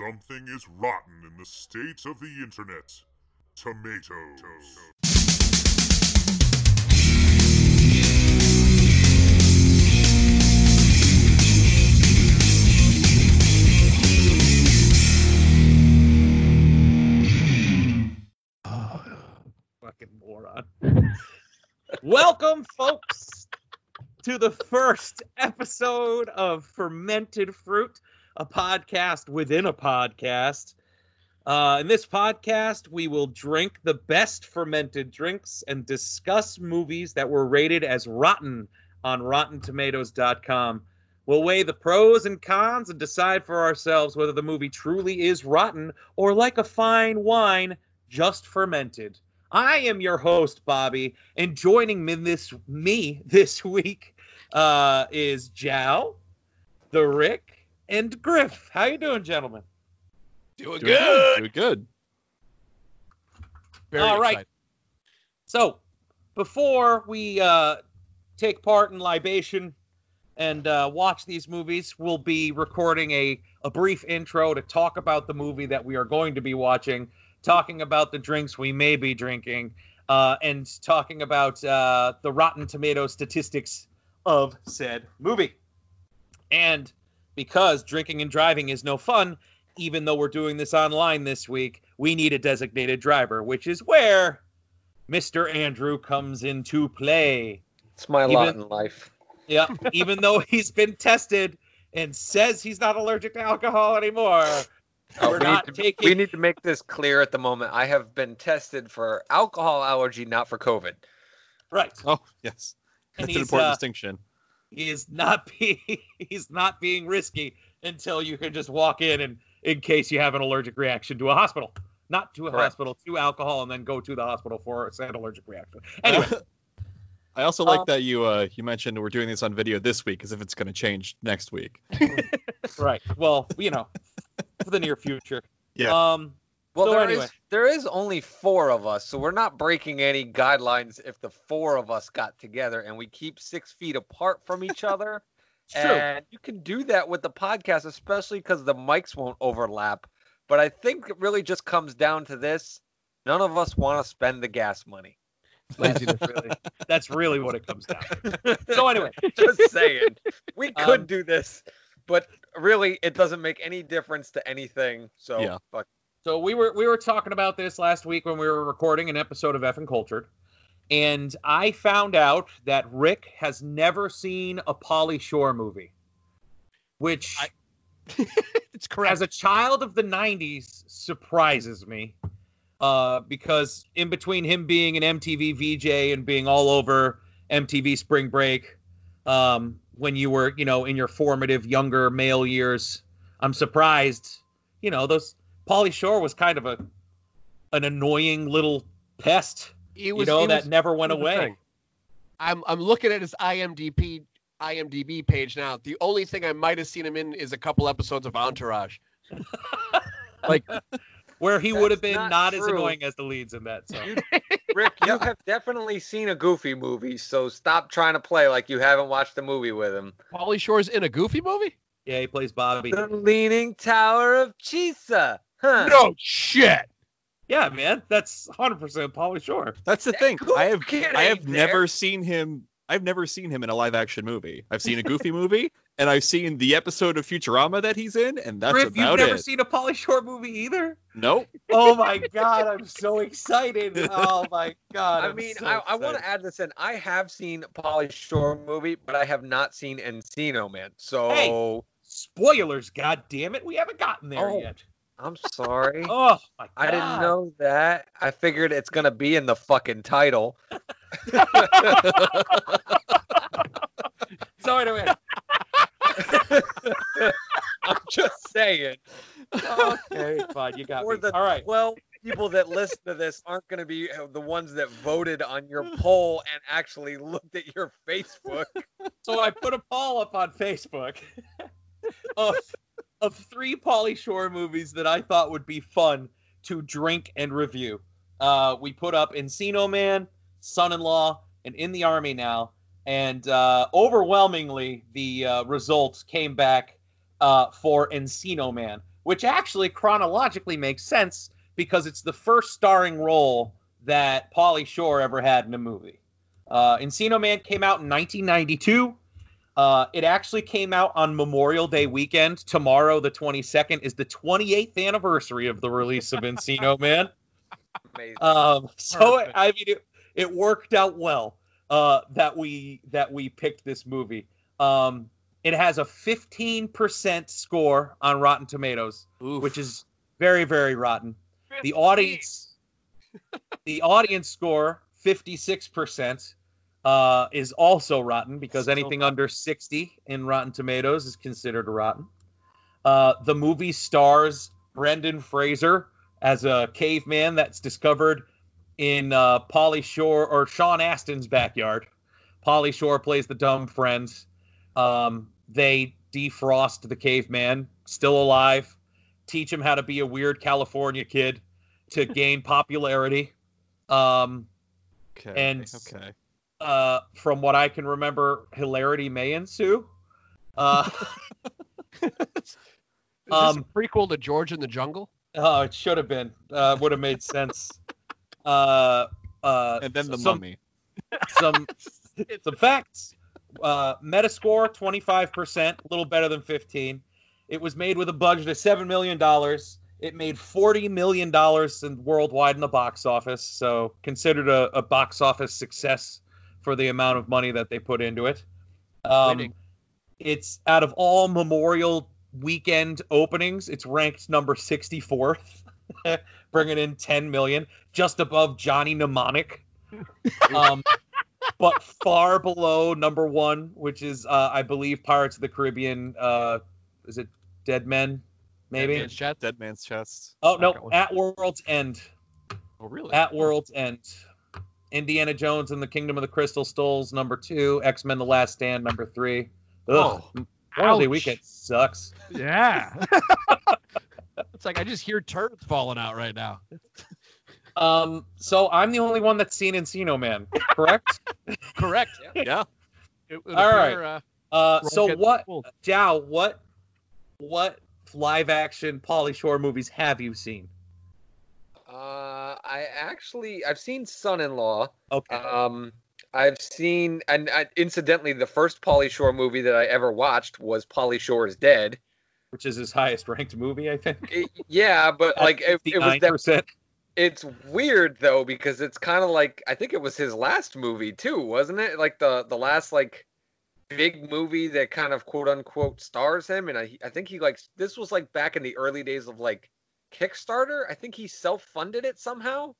Something is rotten in the state of the internet. Tomatoes. Fucking moron. Welcome, folks, to the first episode of Fermented Fruit, a podcast within a podcast. Uh, in this podcast, we will drink the best fermented drinks and discuss movies that were rated as rotten on RottenTomatoes.com. We'll weigh the pros and cons and decide for ourselves whether the movie truly is rotten or like a fine wine, just fermented. I am your host, Bobby, and joining me this me this week uh, is Jow, the Rick, and Griff. How you doing, gentlemen? Doing, Doing good. Doing good. Very All right. excited. So, before we uh, take part in libation and uh, watch these movies, we'll be recording a, a brief intro to talk about the movie that we are going to be watching, talking about the drinks we may be drinking, uh, and talking about uh, the Rotten Tomato statistics of said movie. And because drinking and driving is no fun, even though we're doing this online this week, we need a designated driver, which is where Mr. Andrew comes into play. It's my lot in life. Yeah, even though he's been tested and says he's not allergic to alcohol anymore, Oh, we're we, not need to, taking. we need to make this clear at the moment. I have been tested for alcohol allergy, not for COVID. right, Oh, yes. and That's an important uh, distinction. He is not being he's not being risky until you can just walk in and in case you have an allergic reaction to a hospital, not to a Correct. hospital, to alcohol, and then go to the hospital for a said allergic reaction. Anyway, I also like um, that you uh, you mentioned we're doing this on video this week as if it's going to change next week. right. Well, you know, for the near future. Yeah. Um. Well, So there is anyway. there is only four of us, so we're not breaking any guidelines if the four of us got together and we keep six feet apart from each other. And you can do that with the podcast, especially because the mics won't overlap. But I think it really just comes down to this: none of us want to spend the gas money. Laziness. Really, that's really what it comes down. to. So anyway, Just saying. We could Um, do this, but really it doesn't make any difference to anything. So Yeah. fuck. So we were we were talking about this last week when we were recording an episode of Effin' Cultured, and I found out that Rick has never seen a Pauly Shore movie, which, I- it's correct. as a child of the '90s, surprises me, uh, because in between him being an MTV VJ and being all over MTV Spring Break, um, when you were you know in your formative younger male years, I'm surprised. You know those Pauly Shore was kind of a an annoying little pest, It you was, know, it that was- never went away. I'm I'm looking at his IMDb IMDb page now. The only thing I might have seen him in is a couple episodes of Entourage. like Where he would have been not not, as annoying as the leads in that. So You, Rick, you have definitely seen a Goofy movie, so stop trying to play like you haven't watched the movie with him. Pauly Shore's in a Goofy movie? yeah, he plays Bobby. The Leaning Tower of Chisa. Huh. No shit. Yeah, man, that's 100% Pauly Shore. That's the thing. Who I have I have ain't there? never seen him. I've never seen him in a live action movie. I've seen a Goofy movie, and I've seen the episode of Futurama that he's in, and that's Griff, you've never it. seen a Pauly Shore movie either? Nope. Oh my god, I'm so excited. Oh my god. I I'm mean, so I, I want to add this in. I have seen Pauly Shore movie, but I have not seen Encino Man. So spoilers, god damn it. We haven't gotten there Oh. yet. I'm sorry. Oh my god. I didn't know that. I figured it's gonna be in the fucking title. So anyway, I'm just saying. okay, fine, you got Or me. the All right. 12 people that listen to this aren't going to be uh, the ones that voted on your poll and actually looked at your Facebook. So I put a poll up on Facebook of of three Pauly Shore movies that I thought would be fun to drink and review. Uh, we put up Encino Man, Son-in-Law, and In the Army Now, and uh, overwhelmingly the uh, results came back uh, for Encino Man, which actually chronologically makes sense because it's the first starring role that Pauly Shore ever had in a movie. Uh, Encino Man came out in 1992. Uh, it actually came out on Memorial Day weekend. Tomorrow, the 22nd, is the 28th anniversary of the release of Encino Man. Amazing. Um, so Perfect. I mean, it, it worked out well uh, that we that we picked this movie. Um, it has a 15% score on Rotten Tomatoes, Oof. which is very very rotten. The audience, the audience score 56% uh, is also rotten because So anything rotten. under 60 in Rotten Tomatoes is considered rotten. Uh, the movie stars Brendan Fraser as a caveman that's discovered in uh, Pauly Shore or Sean Astin's backyard. Pauly Shore plays the dumb friends. Um, they defrost the caveman, still alive, teach him how to be a weird California kid to gain popularity. Um, Okay. And- okay. Uh, from what I can remember, hilarity may ensue. Uh, Is this um, a prequel to George in the Jungle? oh, it should have been. Uh, would have made sense. Uh, uh, And then the some, mummy. Some some facts. Uh, Metascore 25%, a little better than 15. It was made with a budget of seven million dollars. It made 40 million dollars in worldwide in the box office, so considered a, a box office success for the amount of money that they put into it. Um, it's out of all Memorial weekend openings, it's ranked number 64th, bringing in 10 million, just above Johnny Mnemonic. Um, but far below number one, which is, uh, I believe, Pirates of the Caribbean. Uh, is it Dead Men? Maybe. Dead Man's Chest? Dead Man's Chest. Oh no, At World's End. Oh, really? At World's End. Indiana Jones and the Kingdom of the Crystal Skulls, number two. X Men: The Last Stand, number three. Ugh, Oh, Memorial Day weekend sucks. Yeah. it's like I just hear turds falling out right now. Um, so I'm the only one that's seen Encino Man, correct? Correct. yeah. It would All appear, uh, uh, so what, Dow? What, what live action Pauly Shore movies have you seen? Uh, I actually I've seen Son-in-Law. Okay. Um, I've seen and uh, incidentally, the first Pauly Shore movie that I ever watched was Pauly Shore is Dead. which is his highest ranked movie, I think. It- yeah, but like it, it was that. It's weird though because it's kind of like I think it was his last movie too, wasn't it? Like the the last like big movie that kind of quote unquote stars him, and I I think he like this was like back in the early days of like Kickstarter. I think he self funded it somehow.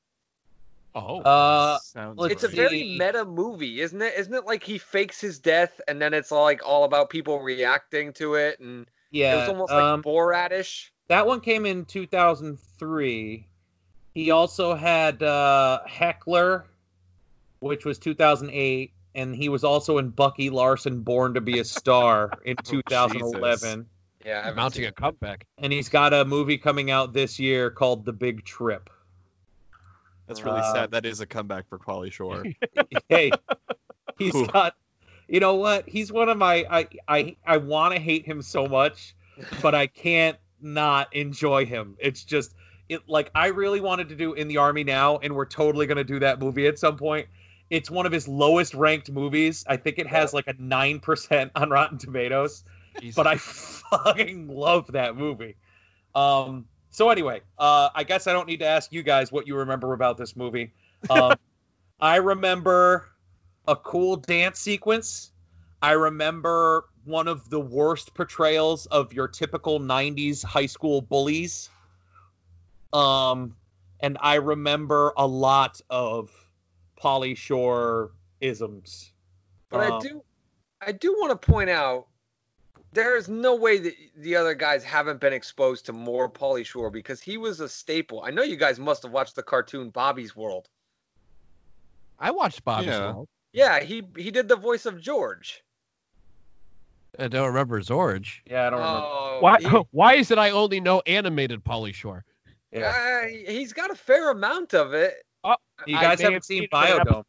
oh, Uh, Sounds let's It's a very meta movie, isn't it? Isn't it like he fakes his death and then it's all like all about people reacting to it and yeah. it was almost like um, Borat-ish. that one came in 2003. He also had uh, Heckler, which was 2008, and he was also in Bucky Larson: Born to Be a Star in 2011. Yeah, I mounting a comeback. And he's got a movie coming out this year called The Big Trip. That's really Uh, sad. That is a comeback for Pauly Shore. hey, he's Ooh. got. You know what? He's one of my. I I I want to hate him so much, but I can't not enjoy him. It's just it like I really wanted to do in the army now, and we're totally gonna do that movie at some point. It's one of his lowest ranked movies. I think it has like a nine percent on Rotten Tomatoes, Jesus. but I fucking love that movie. Um. So anyway, uh, I guess I don't need to ask you guys what you remember about this movie. Um, I remember a cool dance sequence. I remember one of the worst portrayals of your typical 90s high school bullies. Um, and I remember a lot of Pauly Shore isms. But I Um, do, I do want to point out, there is no way that the other guys haven't been exposed to more Pauly Shore because he was a staple. I know you guys must have watched the cartoon Bobby's World. I watched Bobby's Yeah. World. Yeah, he he did the voice of George. I don't remember Zorge. Yeah, I don't remember. Oh, Why? he- Why is it I only know animated Pauly Shore? Yeah. uh, he's got a fair amount of it. You guys haven't have seen it an Biodome.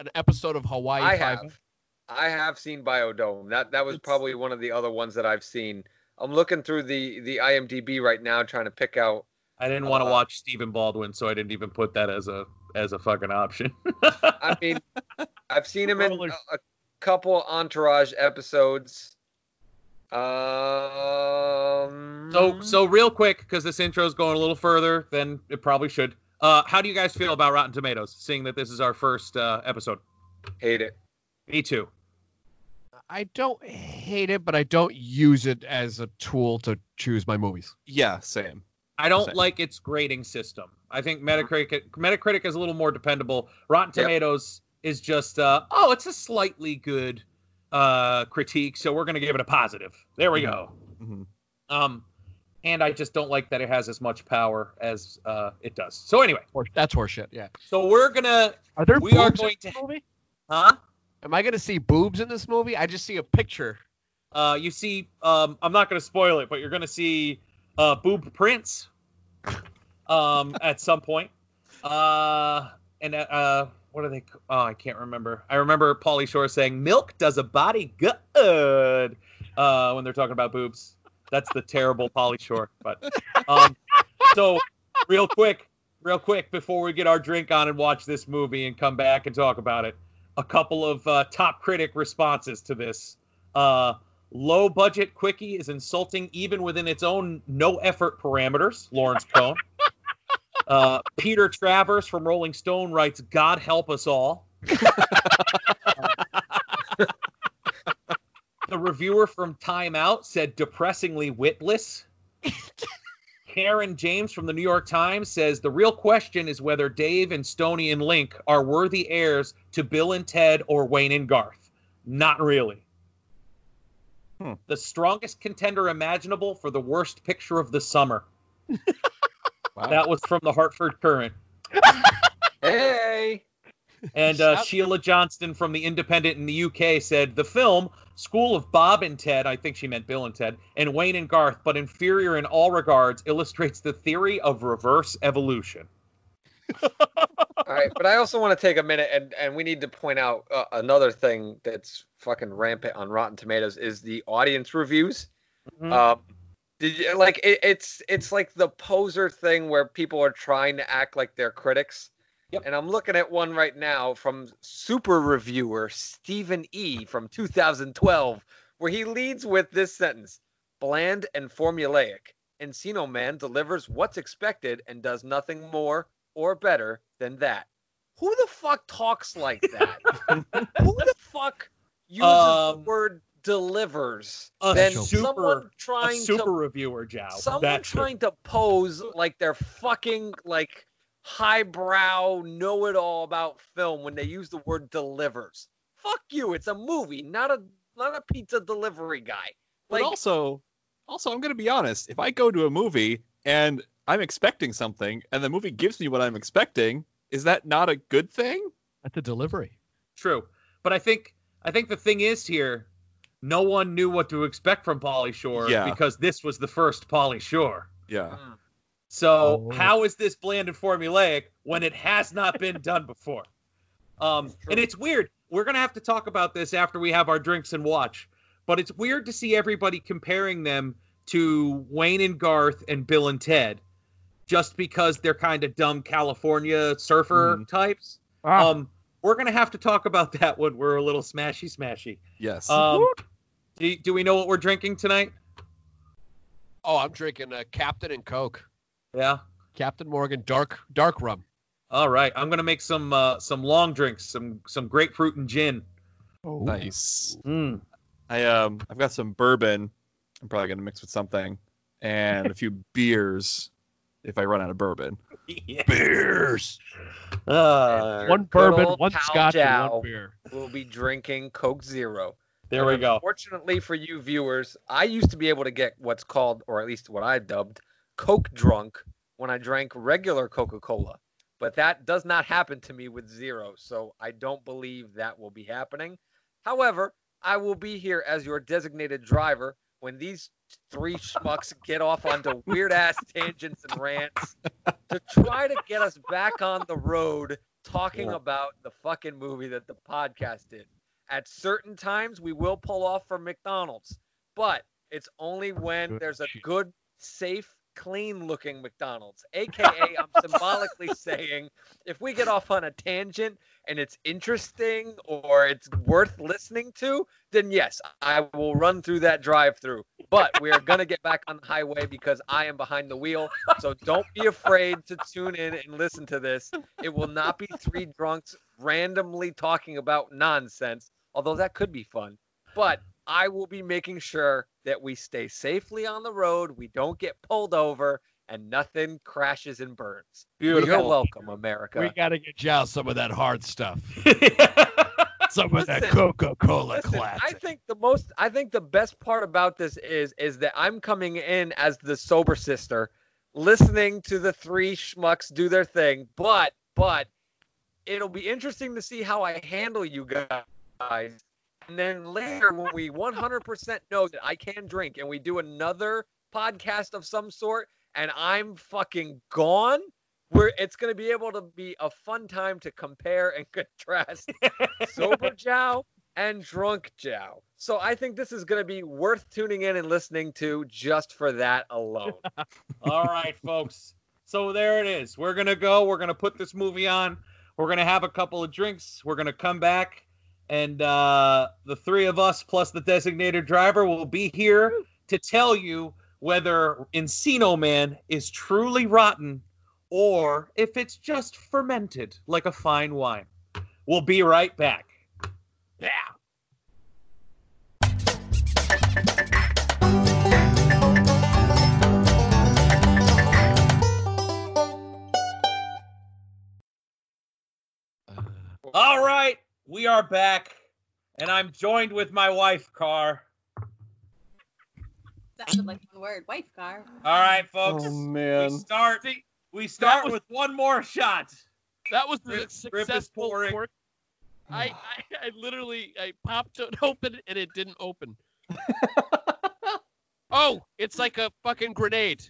An episode of Hawaii I Five. have. I have seen Biodome. That that was It's- probably one of the other ones that I've seen. I'm looking through the the IMDb right now, trying to pick out. I didn't want to Uh, watch Stephen Baldwin, so I didn't even put that as a as a fucking option. I mean, I've seen him in a, a couple Entourage episodes. Um. So, so real quick, because this intro is going a little further than it probably should. Uh, how do you guys feel about Rotten Tomatoes, seeing that this is our first uh, episode? hate it. Me too. I don't hate it, but I don't use it as a tool to choose my movies. Yeah, same. I don't Same. like its grading system. I think Metacritic Metacritic is a little more dependable. Rotten Yep. Tomatoes is just uh, oh, it's a slightly good uh, critique, so we're gonna give it a positive. There we go. Mhm. Um, and I just don't like that it has as much power as uh, it does. So anyway, That's horseshit. Yeah. so we're gonna Are there We are in going to- movie? huh? Am I gonna see boobs in this movie? I just see a picture. Uh, you see, um, I'm not going to spoil it, but you're going to see uh, Boob Prince um, at some point. Uh, and uh, what are they? Oh, I can't remember. I remember Pauly Shore saying, "Milk does a body good," uh, when they're talking about boobs. That's the terrible Pauly Shore. But um, so, real quick, real quick, before we get our drink on and watch this movie and come back and talk about it, a couple of uh, top critic responses to this. Uh, low budget quickie is insulting even within its own no effort parameters. Lawrence Cohn. Uh, Peter Travers from Rolling Stone writes, "God help us all." the reviewer from Time Out said, "Depressingly witless." Caryn James from the New York Times says the real question is whether Dave and Stony and Link are worthy heirs to Bill and Ted or Wayne and Garth. Not really. Hmm. The strongest contender imaginable for the worst picture of the summer. Wow. That was from the Hartford Courant. Hey. And uh, Sheila Johnston from the Independent in the UK said the film School of Bob and Ted, I think she meant Bill and Ted, and Wayne and Garth, but inferior in all regards, illustrates the theory of reverse evolution. All right, but I also want to take a minute and and we need to point out uh, another thing that's fucking rampant on Rotten Tomatoes is the audience reviews. Mhm. Um, did you like it, it's it's like the poser thing where people are trying to act like they're critics. Yep. And I'm looking at one right now from super reviewer Stephen E from 2012 where he leads with this sentence: bland and formulaic. Encino Man delivers what's expected and does nothing more or better than that. Who the fuck talks like that? Who the fuck uses Um, the word delivers a than super- someone A trying super to reviewer, Jow. someone That's trying to pose like they're fucking like highbrow know-it-all about film when they use the word delivers. Fuck you, it's a movie, not a not a pizza delivery guy. But also, also, I'm gonna be honest. If I go to a movie and I'm expecting something, and the movie gives me what I'm expecting, is that not a good thing? At the delivery. True, but I think I think the thing is here, no one knew what to expect from Pauly Shore Yeah. because this was the first Pauly Shore. Yeah. Hmm. So Oh. how is this bland and formulaic when it has not been done before? Um, and it's weird. We're gonna have to talk about this after we have our drinks and watch. But it's weird to see everybody comparing them to Wayne and Garth and Bill and Ted, just because they're kind of dumb California surfer Mhm. types. Ah, Um, we're gonna have to talk about that when we're a little smashy smashy. Yes. Um, do, do we know what we're drinking tonight? oh, I'm drinking uh, Captain and Coke. Yeah. Captain Morgan dark dark rum. All right. I'm gonna make some uh, some long drinks, some some grapefruit and gin. Oh, nice. Mm. I um, I've got some bourbon. I'm probably gonna mix with something, and a few beers if I run out of bourbon. Yeah. Beers. Uh, One bourbon, one scotch, and Jow. one beer. We'll be drinking Coke Zero. there we go. Fortunately for you viewers, I used to be able to get what's called, or at least what I dubbed, Coke drunk when I drank regular Coca Cola. But that does not happen to me with zero, so I don't believe that will be happening. However, I will be here as your designated driver when these three schmucks get off onto weird ass tangents and rants to try to get us back on the road talking Yeah. about the fucking movie that the podcast did. At certain times, we will pull off from McDonald's, but It's only when there's a good, safe, clean looking McDonald's. AKA, I'm symbolically saying if we get off on a tangent and it's interesting or it's worth listening to, then yes, I will run through that drive through. But we are going to get back on the highway because I am behind the wheel. So don't be afraid to tune in and listen to this. It will not be three drunks randomly talking about nonsense, although that could be fun. But I will be making sure that we stay safely on the road, we don't get pulled over, and nothing crashes and burns. You're welcome, America. We got to get Jow some of that hard stuff. Some of that Coca-Cola Listen, I think the most I think the best part about this is is that I'm coming in as the sober sister, listening to the three schmucks do their thing, but but it'll be interesting to see how I handle you guys. And then later when we 100% know that I can drink and we do another podcast of some sort and I'm fucking gone, where it's going to be able to be a fun time to compare and contrast sober Jow and drunk Jow. So I think this is going to be worth tuning in and listening to just for that alone. All right, folks. So there it is. We're gonna go. We're gonna put this movie on. We're gonna have a couple of drinks. We're gonna come back, and uh, the three of us plus the designated driver will be here to tell you whether Encino Man is truly rotten or if it's just fermented like a fine wine. We'll be right back. yeah. All right, we are back, and I'm joined with my wife, Car. Sounded like one word. Wife car. All right, folks. Oh man. we start. We start was- with one more shot. That was the Rip- Rip successful pouring. work. I, I I literally I popped it open and it didn't open. oh, it's like a fucking grenade.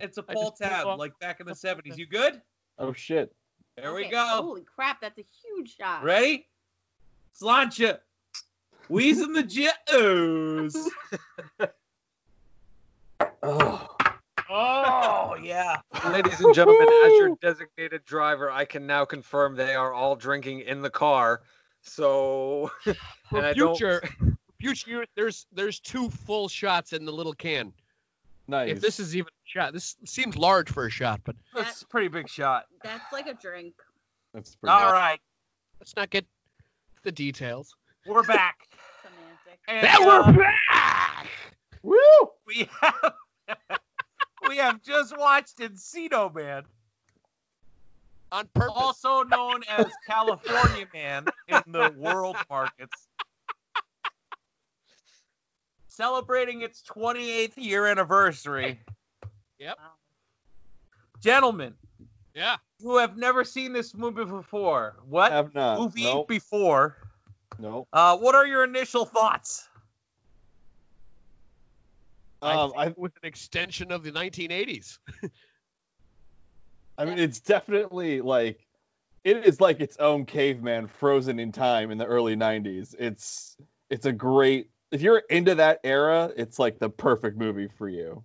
It's a pull just tab, like back in the 70s. You good? Oh shit. There we go. Holy crap, that's a huge shot. Ready? Slancha. Wheezing the jettos. Oh. Oh, yeah. Ladies and gentlemen, as your designated driver, I can now confirm they are all drinking in the car. So For And I don't- future, future, there's there's two full shots in the little can. Nice. If this is even a shot, this seems large for a shot, but That's a pretty big shot. That's like a drink. That's pretty All right. let's not get the details. We're back. And, That uh, we're back. Woo! we have we have just watched Encino Man, On purpose. also known as California Man in the world markets. Celebrating its 28th year anniversary. Yep. Gentlemen, Yeah. who have never seen this movie before, what Have not. movie Nope. before? Nope. Uh, what are your initial thoughts? I Um, think I, it was an extension of the 1980s. I mean, it's definitely like it is like its own caveman frozen in time in the early 90s. It's it's a great if you're into that era, it's like the perfect movie for you.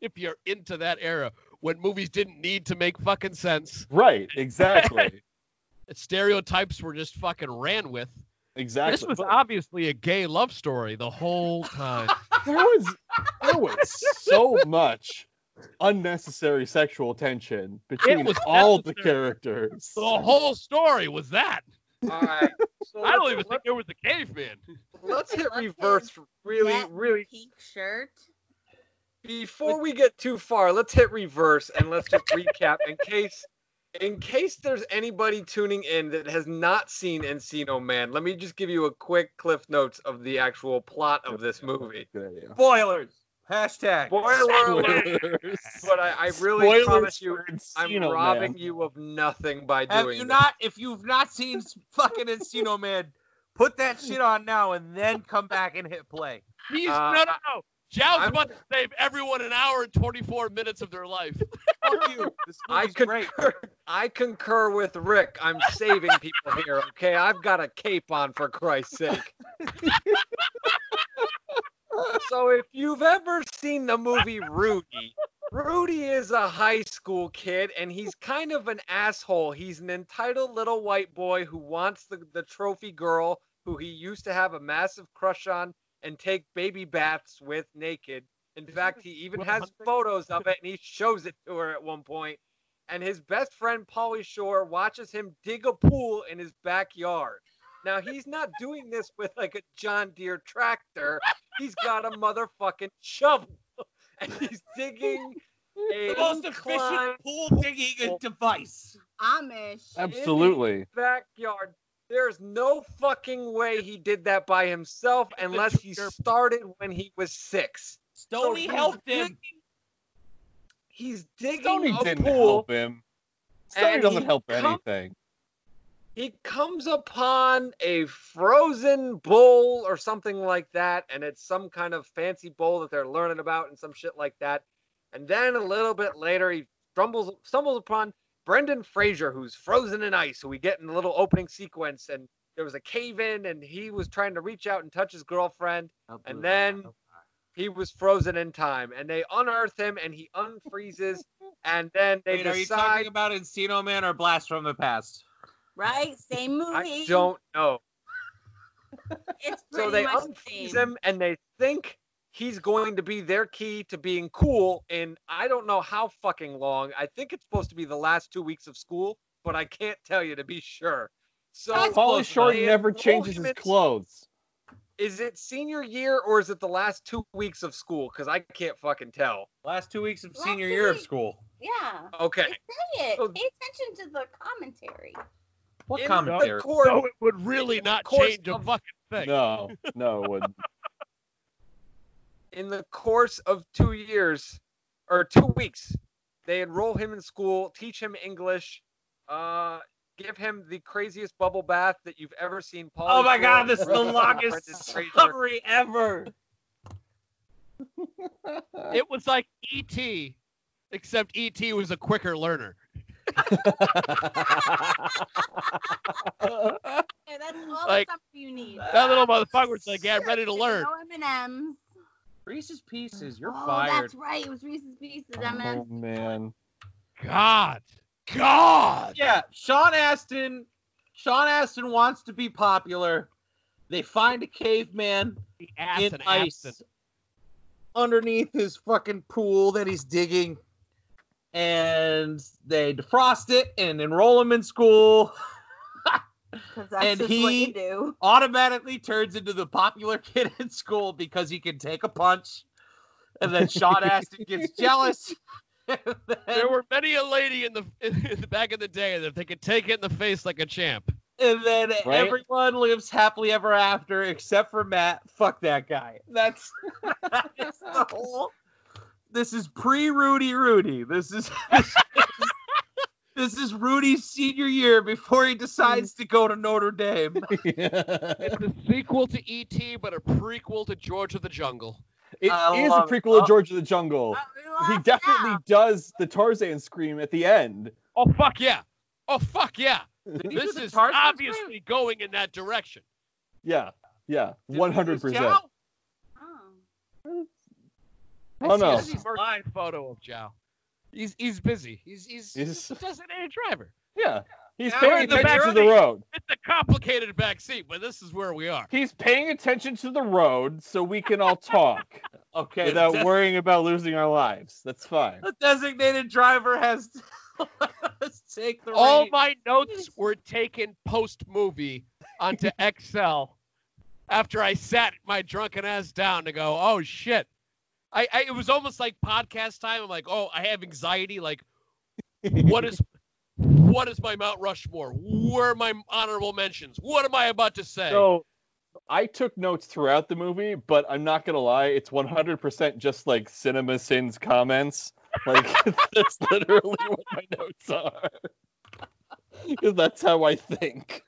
If you're into that era when movies didn't need to make fucking sense, Right, exactly. stereotypes were just fucking ran with. exactly. This was But obviously a gay love story the whole time. there was there was so much unnecessary sexual tension between was all the characters. the whole story was that. all right. So I don't even think there was a caveman. Let's hit reverse really, really pink shirt. Before we get too far. Let's hit reverse and let's just recap in case, in case there's anybody tuning in that has not seen Encino Man. Let me just give you a quick cliff notes of the actual plot of this movie. Good. Spoilers. Hashtag. Spoiler alert! But I, I really Spoilers promise you, I'm robbing Man. you of nothing by doing. Have doing you this. not? If you've not seen fucking Encino Man, put that shit on now and then come back and hit play. He's Uh, no, no, no. Zhao's I'm- about to save everyone an hour and 24 minutes of their life. Fuck you. This I movie's great. concur. I concur with Rick. I'm saving people here, okay? I've got a cape on for Christ's sake. so if you've ever seen the movie Rudy, Rudy is a high school kid and he's kind of an asshole. He's an entitled little white boy who wants the, the trophy girl who he used to have a massive crush on and take baby baths with naked. In fact, he even has photos of it and he shows it to her at one point. And his best friend Pauly Shore watches him dig a pool in his backyard. Now he's not doing this with like a John Deere tractor. He's got a motherfucking shovel. And he's digging a The most efficient pool digging device. Amish. Absolutely. backyard. There's no fucking way he did that by himself unless he started when he was six. Stoney So helped he's him. digging- He's digging Stoney a didn't pool. help him. Stoney doesn't he help come- anything. He comes upon a frozen bowl or something like that, and it's some kind of fancy bowl that they're learning about and some shit like that. And then a little bit later, he stumbles stumbles upon Brendan Fraser, who's frozen in ice, who we get in the little opening sequence. And there was a cave in, and he was trying to reach out and touch his girlfriend. And then he was frozen in time, and they unearth him, and he unfreezes, and then they Wait, are you talking about Encino Man or Blast from the Past? Right? Same movie. I don't know. It's So they much the unfreeze same. him, and they think he's going to be their key to being cool in I don't know how fucking long. I think it's supposed to be the last two weeks of school, but I can't tell you to be sure. So That's Pauly close Shore never changes his clothes. is it senior year or is it the last two weeks of school? Because I can't fucking tell. Last two weeks of Last senior two year of school. Yeah. Okay. Say it. So- Pay attention to the commentary. What In the commentary? course- So it would really not course change a fucking thing. No, no, it wouldn't. in the course of two years or two weeks, they enroll him in school, teach him English, uh, give him the craziest bubble bath that you've ever seen. Pauly Oh my Shore god, this is the longest Fraser. summary ever. It was like E.T., except E.T. was a quicker learner. Hey, that's all Like, the stuff you need. That little motherfucker was like, yeah, ready to learn. No M&Ms. Reese's Pieces, you're oh, fired. that's right. It was Reese's Pieces. oh M&Ms. man. God. God. Yeah, Sean Astin. Sean Astin wants to be popular. They find a caveman The in ice absent. underneath his fucking pool that he's digging, and they defrost it and enroll him in school. 'Cause that's And just what he- you do. Automatically turns into the popular kid in school because he can take a punch, and then Sean Astin gets jealous. then- There were many a lady in the, in the back in the day that they could take it in the face like a champ. and then Right? everyone lives happily ever after except for Matt. Fuck that guy. That's, that's the whole. This is pre Rudy Rudy. This is this is, this is Rudy's senior year before he decides to go to Notre Dame. It's a sequel to E.T., but a prequel to George of the Jungle. It I is a love it. prequel Oh. of George of the Jungle. Uh, He definitely out. does the Tarzan scream at the end. Oh, fuck yeah. Oh, fuck yeah. Did he do This is Tarzan obviously going in that direction. Yeah, yeah, Did he one lose hundred percent. Oh. No, This is a line photo of Jow. He's he's busy. He's he's, He's- a designated driver. yeah, he's Now paying attention to the road. It's a complicated back seat, but this is where we are. He's paying attention to the road so we can all talk Okay. without the, worrying about losing our lives. That's fine. the designated driver has to let us take the All reins. my notes were taken post movie onto Excel after I sat my drunken ass down to go, oh shit. I, I it was almost like podcast time. I'm like, oh, I have anxiety. Like, what is what is my Mount Rushmore? Where are my honorable mentions? What am I about to say? So I took notes throughout the movie, but I'm not gonna lie, it's 100% just like Cinema Sins comments. Like that's literally what my notes are. Because that's how I think.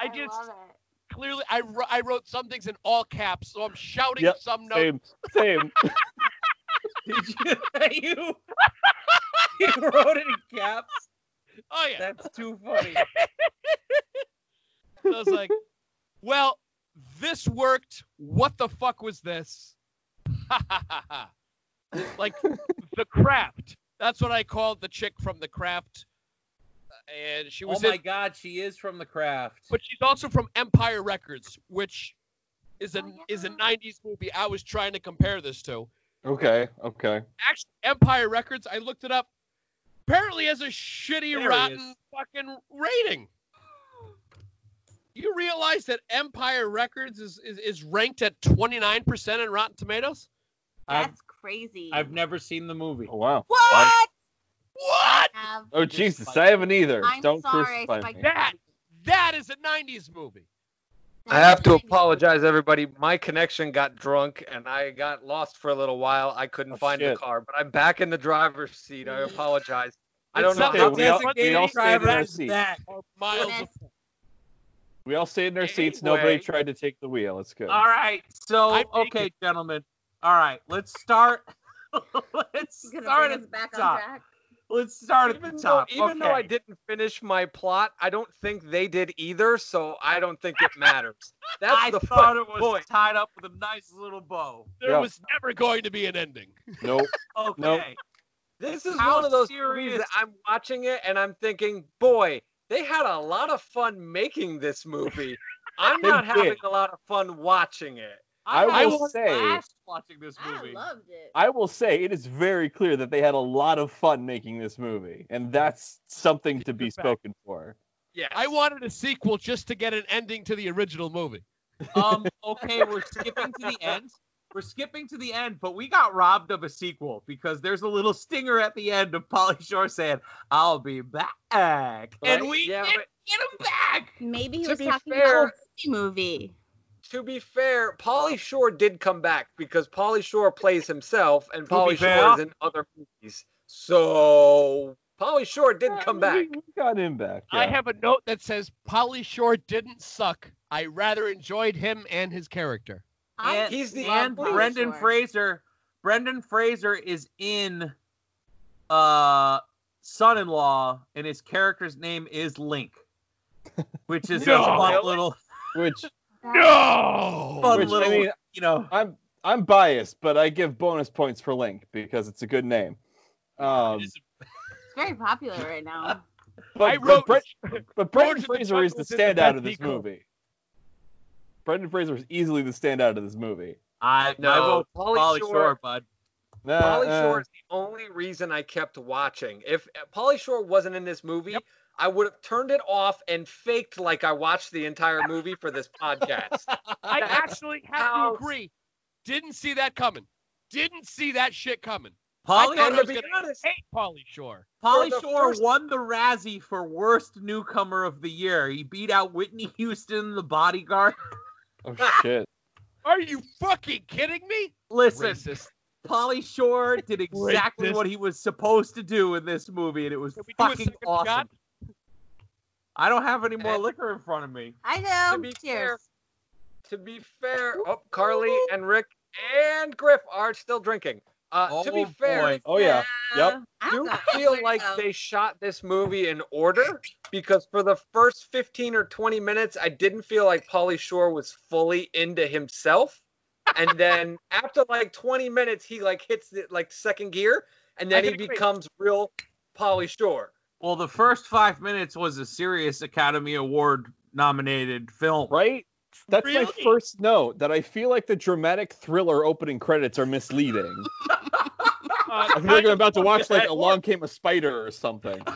I just love it. Clearly I, I wrote some things in all caps, so I'm shouting Yep, some notes. Same, same. Did you, you, you wrote it in caps? Oh yeah. That's too funny. I was like, well, this worked. What the fuck was this? like the craft. That's what I called the chick from the craft. And she oh was my in, god, she is from the craft. but she's also from Empire Records, which is a Oh, is a 90s movie I was trying to compare this to. Okay, okay. Actually, Empire Records, I looked it up. Apparently has a shitty, There rotten fucking rating. You realize that Empire Records is, is, is ranked at 29% in Rotten Tomatoes? I've, That's crazy. I've never seen the movie. Oh wow. what? What? Have- Oh Jesus, spike I haven't either. I'm Don't sorry, I crucify spiked me. That that is a 90s movie. I have to apologize, everybody. My connection got drunk and I got lost for a little while. I couldn't Oh, find the car, but I'm back in the driver's seat. I apologize. I don't know how we all- we all stayed in our driver seat. that. Or miles Yes. We all stayed in our seats. Nobody tried to take the wheel. It's good. All right, so okay, naked. gentlemen. All right, let's start. let's start at us the back on top. track. Let's start at even the though, top. even though I didn't finish my plot, I don't think they did either, so I don't think it matters. That's I the thought fun it was point. tied up with a nice little bow. There Yeah. was never going to be an ending. Nope. Okay. Nope. This is How one of those serious- movies that I'm watching it and I'm thinking, boy, they had a lot of fun making this movie. I'm not having a lot of fun watching it. I had will a say- watching this I loved it. I will say it is very clear that they had a lot of fun making this movie, and that's something to be It's a fact. spoken for. Yeah, I wanted a sequel just to get an ending to the original movie. um, okay, we're skipping to the end. We're skipping to the end, but we got robbed of a sequel because there's a little stinger at the end of Pauly Shore saying, "I'll be back," and we Yeah, didn't but- get him back. Maybe he To was talking fair- about a movie. To be fair, Pauly Shore did come back because Pauly Shore plays himself and be Pauly fair- Shore is in other movies. So Pauly Shore did come Yeah, back. We, we got him back. I have a note that says Pauly Shore didn't suck. I rather enjoyed him and his character. And, He's the- and Pauly Brendan Shore. Fraser. Brendan Fraser is in uh Son-in-Law, and his character's name is Link, which is No. a fun Really? little, Which, No. fun which little, I mean, you know. I'm I'm biased, but I give bonus points for Link because it's a good name. Um, It's very popular right now. but, I but wrote- Brent- but Brendan George the Fraser is the Jungle did the standout of this he movie. Brendan Fraser is easily the standout of this movie. I No, I vote Pauly Polly Shore- Shore, bud. Nah, Pauly uh, Shore is the only reason I kept watching. If Pauly Shore wasn't in this movie, I would have turned it off and faked like I watched the entire movie for this podcast. I actually have how- to agree. Didn't see that coming. Didn't see that shit coming. Pauly, thought I to was be gonna honest, Hate Pauly Shore. Pauly Shore first- won the Razzie for worst newcomer of the year. He beat out Whitney Houston, The Bodyguard. Oh shit. Are you fucking kidding me? Listen, Racist. Pauly Shore did exactly Racist. what he was supposed to do in this movie, and it was Can we do a fucking awesome. shot? I don't have any more liquor in front of me. I know. to know. be Cheers. fair, to be fair, oh, Carly and Rick and Griff are still drinking. Uh, to be Oh, fair, boy. Oh yeah. Yep. I do feel like go. they shot this movie in order because for the first 15 or 20 minutes, I didn't feel like Pauly Shore was fully into himself. And then after like 20 minutes, he like hits the like second gear and then he agree. becomes real Pauly Shore. Well, the first five minutes was a serious Academy Award nominated film. Right? That's my first note that I feel like the dramatic thriller opening credits are misleading. I feel like I'm about to watch like Along Came a Spider or something.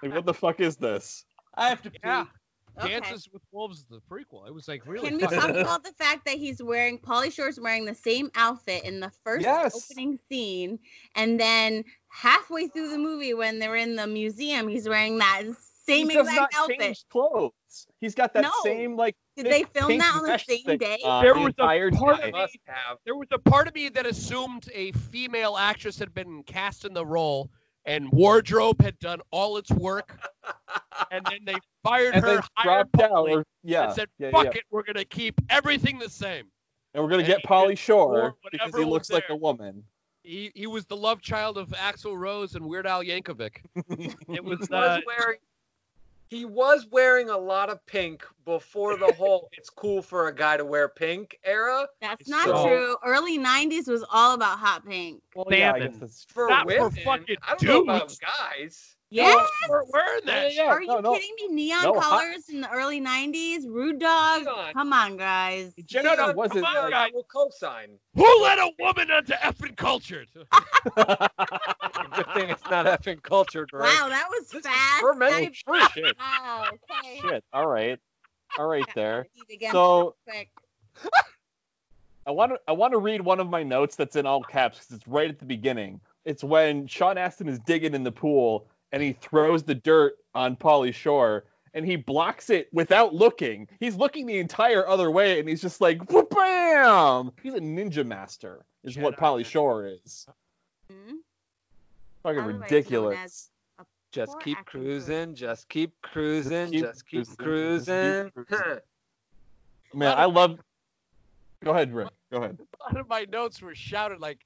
Like what the fuck is this? I have to pee. Yeah. Okay. Dances with Wolves, the prequel. It was like really. Can we talk about the fact that he's wearing Pauly Shore's wearing the same outfit in the first Yes. opening scene, and then halfway through the movie when they're in the museum, he's wearing that same he does exact not outfit. change clothes. He's got that No. same like. Did they film that on the same thing, day? uh, There the was a part of Must have. There was a part of me that assumed a female actress had been cast in the role, and wardrobe had done all its work, and then they fired and her, then hired dropped. Pauly, Or, yeah, and said, yeah, "Fuck yeah. it, we're gonna keep everything the same." And we're gonna and get Pauly just Shore because he was looks like a woman. He he was the love child of Axl Rose and Weird Al Yankovic. It was uh, was wearing he was wearing a lot of pink before the whole it's cool for a guy to wear pink era. That's not So- true. Early '90s was all about hot pink. Well, yeah, I Salmon. guess that's For Not for women, fucking I don't know about dudes. Guys. Yeah. we're wearing that. Yeah, yeah, Are you no, no. kidding me? Neon No, hot- colors in the early '90s. Rude Dog. Neon. Come on, guys. No, no, Neon wasn't come on, like, guys. will co-sign. Who let a woman into effing cultured? Good thing it's not effing cultured, right? Wow, that was This is fast. fermented I- fruit. Shit. Wow. Okay. Shit. All right. All right there. So- I want to I want to read one of my notes that's in all caps because it's right at the beginning. It's when Sean Astin is digging in the pool and he throws the dirt on Pauly Shore and he blocks it without looking. He's looking the entire other way and he's just like bam. He's a ninja master, is what Jedi. Pauly Shore is. Hmm? Fucking ridiculous. Just keep cruising, just keep cruising, keep just keep cruising, just keep cruising. Man, I love. Go ahead, Rick. Go ahead. A lot of my notes were shouted like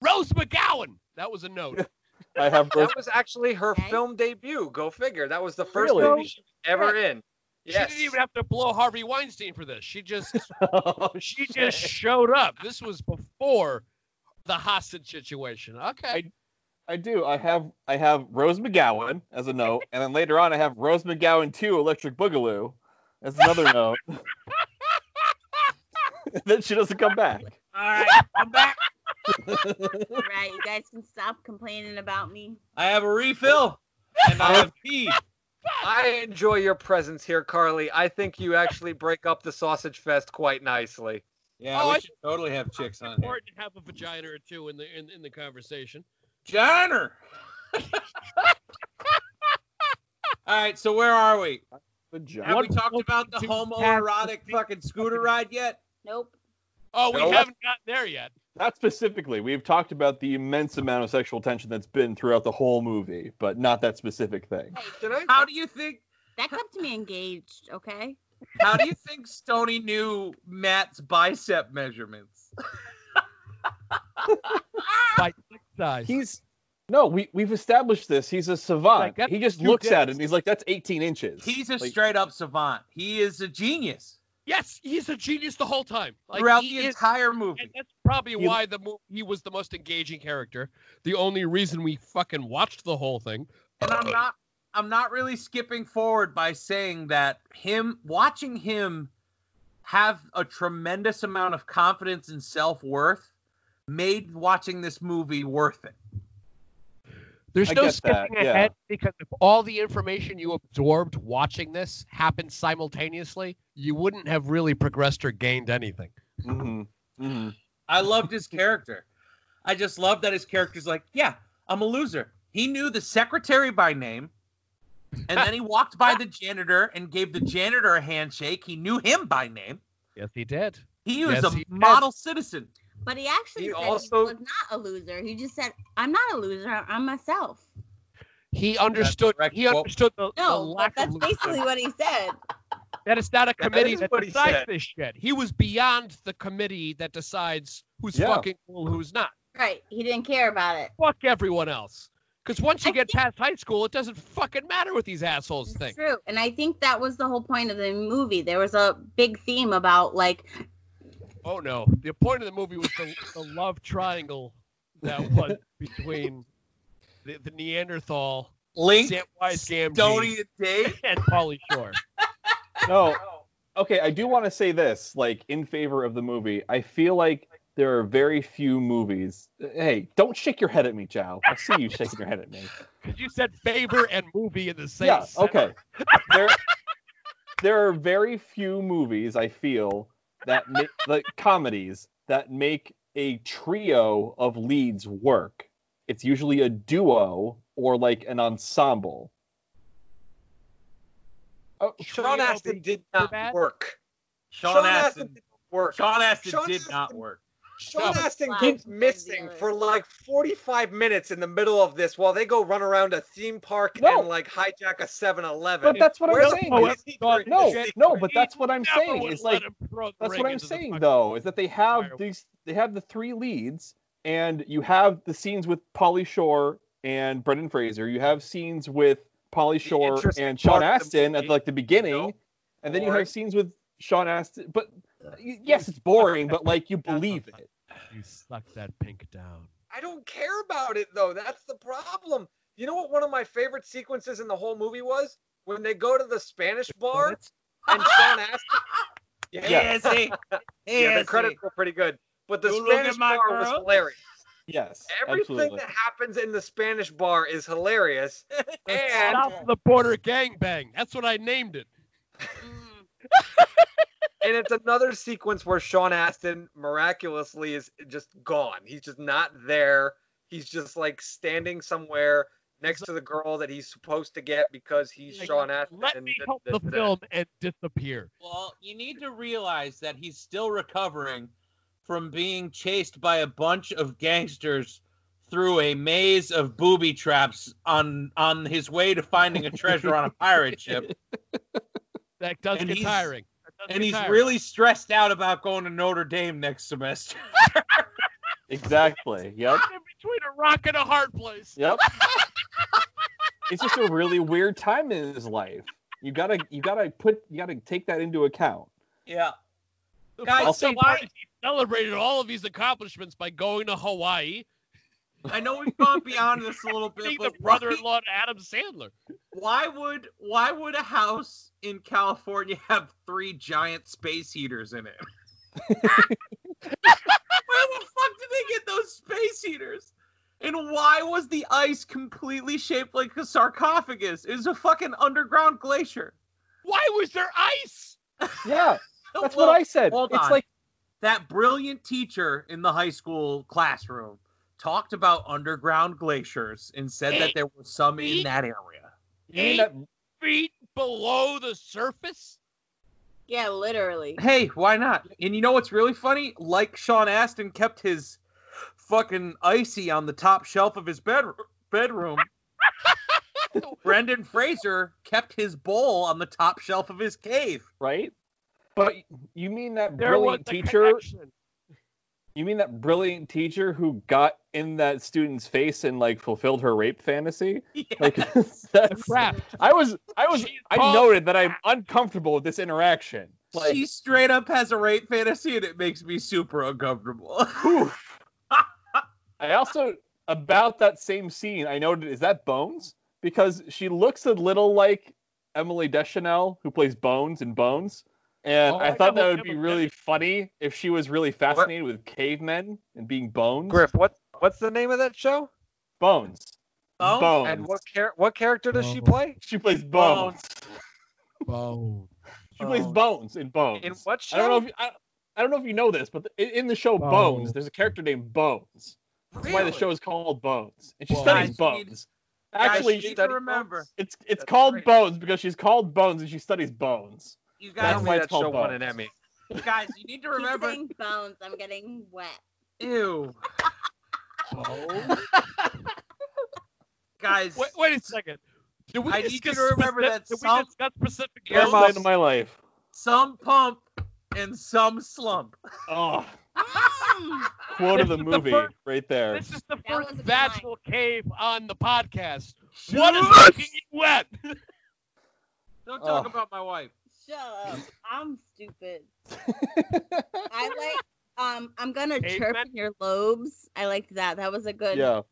Rose McGowan. That was a note. I have Rose. That was actually her Okay. film debut. Go figure. That was the first Really? movie she was ever in. She didn't even have to blow Harvey Weinstein for this. She just Oh, she shit. just showed up. This was before the hostage situation. Okay. I do. I have I have Rose McGowan as a note, and then later on I have Rose McGowan 2 Electric Boogaloo as another note. then she doesn't come back. All right, I'm back. Right, you guys can stop complaining about me. I have a refill, and I have pee. I enjoy your presence here, Carly. I think you actually break up the sausage fest quite nicely. Yeah, Oh, we I- should totally have chicks on here. important to have a vagina or two in the in, in the conversation. Johnner. All right, so where are we? Good job. Have we talked about the to homoerotic fucking scooter ride yet? Nope. Oh, we No. haven't gotten there yet. Not specifically. We've talked about the immense amount of sexual tension that's been throughout the whole movie, but not that specific thing. Hey, Can I? How do you think? that kept me engaged, okay? How do you think Stony knew Matt's bicep measurements? By size. He's no, we we've established this. He's a savant. Like, he just two looks at it and he's like, "That's 18 inches." He's a Like, straight up savant. He is a genius yes, he's a genius the whole time. Like, throughout the is- entire movie. And that's probably He- why the mo- he was the most engaging character. The only reason we fucking watched the whole thing. and I'm not I'm not really skipping forward by saying that him watching him have a tremendous amount of confidence and self-worth made watching this movie worth it. There's I no get that, skipping yeah. ahead because if all the information you absorbed watching this happened simultaneously, you wouldn't have really progressed or gained anything. mhm, mhm. I loved his character. I just love that his character's like, yeah, I'm a loser. He knew the secretary by name, and then he walked by the janitor and gave the janitor a handshake. He knew him by name. Yes, he did. He was Yes, a he did. model citizen. But he actually He said also- he was not a loser. He just said, "I'm not a loser. I'm myself." He understood. correct He understood the, the No, lack that's of basically what he said. that it's not a committee is that, he decides said. this shit. He was beyond the committee that decides who's Yeah. fucking cool, who's not. Right. He didn't care about it. Fuck everyone else. Because once you I get think- past high school, it doesn't fucking matter what these assholes It's think. true. And I think that was the whole point of the movie. There was a big theme about like Oh no, the point of the movie was the, the love triangle that was between the, the Neanderthal, Link, Samwise Gamgee, Stony, and Dave. and Pauly Shore. No, okay. I do want to say this, like in favor of the movie. I feel like there are very few movies. Hey, don't shake your head at me, Joe. I see you shaking your head at me. Because you said favor and movie in the same. yeah. sentence. Okay. There, there are very few movies I feel that make like comedies that make a trio of leads work. It's usually a duo or like an ensemble. Oh, Sean Trio Astin did not work. Sean, Sean Astin. Astin did not work. Sean Astin Sean did not work. Sean Astin keeps missing for like 45 minutes in the middle of this while they go run around a theme park No. and like hijack a 7-Eleven. But that's what I'm saying. fuck is- is he No, no, no, but that's what I'm saying. would It's like him throw the That's what I'm saying though, is that they have these they have the three leads and you have the scenes with Pauly Shore and Brendan Fraser. You have scenes with Pauly Shore and Sean part of the Astin at like the beginning, know, and then you have scenes with Sean Astin. But y- yes, it's boring, but like you believe it. You suck that pink down. I don't care about it though. That's the problem. You know what one of my favorite sequences in the whole movie was? When they go to the Spanish bar and Sean Astin. Yeah, Hey, Izzy. Hey, yeah, the Izzy. credits were pretty good. But the You Spanish my bar was hilarious. Yes, Everything absolutely. that happens in the Spanish bar is hilarious. and South of the border gangbang. That's what I named it. Mm. And it's another sequence where Sean Astin miraculously is just gone. He's just not there. He's just like standing somewhere next to the girl that he's supposed to get because he's Like, Sean Astin. Let and me help the da- film and disappear. Well, you need to realize that he's still recovering from being chased by a bunch of gangsters through a maze of booby traps on on his way to finding a treasure on a pirate ship. That does And get tiring. That does And he's tiring. really stressed out about going to Notre Dame next semester. Exactly. Yep. in between a rock and a hard place. Yep. it's just a really weird time in his life. You gotta you gotta put you gotta take that into account. yeah. Guys, funny so part why- is he celebrated all of these accomplishments by going to Hawaii, I know we've gone beyond this a little bit, being the brother-in-law to Adam Sandler. why would why would a house in California have three giant space heaters in it? Where the fuck did they get those space heaters? And why was the ice completely shaped like a sarcophagus? It was a fucking underground glacier. Why was there ice? Yeah, that's Well, what I said. hold It's on. like that brilliant teacher in the high school classroom talked about underground glaciers and said that there were some in that area. Eight that feet below the surface? Yeah, literally. Hey, why not? And you know what's really funny? Like Sean Astin kept his fucking icy on the top shelf of his bed bedroom. Brendan Fraser kept his bowl on the top shelf of his cave. right? But you mean that There brilliant a teacher? connection. You mean that brilliant teacher who got in that student's face and like fulfilled her rape fantasy? Like The that's craft. I was I was She's I called- noted that I'm uncomfortable with this interaction. Like she straight up has a rape fantasy and it makes me super uncomfortable. I also about that same scene I noted is that Bones because she looks a little like Emily Deschanel who plays Bones in Bones. And Oh, I I thought know that would be Emily really funny if she was really fascinated with cavemen and being bones. Griff, what what's the name of that show? Bones. Bones? Bones. And what char- what character does she play? She plays Bones. Bones. She plays Bones. Bones in Bones. In what show? I don't know if you, I, I don't know if you know this, but in, in the show Bones. Bones. there's a character named Bones. That's why the show is called Bones, and she Bones. studies Guys, need- bones. Guys, Actually, you need to remember. bones? it's it's That's called great. Bones because she's called Bones and she studies bones. You That's guys, why it's that show called won an Bones. Emmy. guys, you need to Keep remember. saying bones. I'm getting wet. Ew, Bone. guys. Wait, wait a second. Did we I need you to remember that did some- we discuss specific Earmuffs. Best films? night of my life. Some pump and some slump. Oh, Mm. quote of the is the movie first- right there. This is the That first was a vaginal cave on the podcast. What is making you wet? Don't talk Oh. about my wife. Shut up. I'm stupid. I like um I'm gonna chirp Caveman? in your lobes. I liked that. That was a good yeah.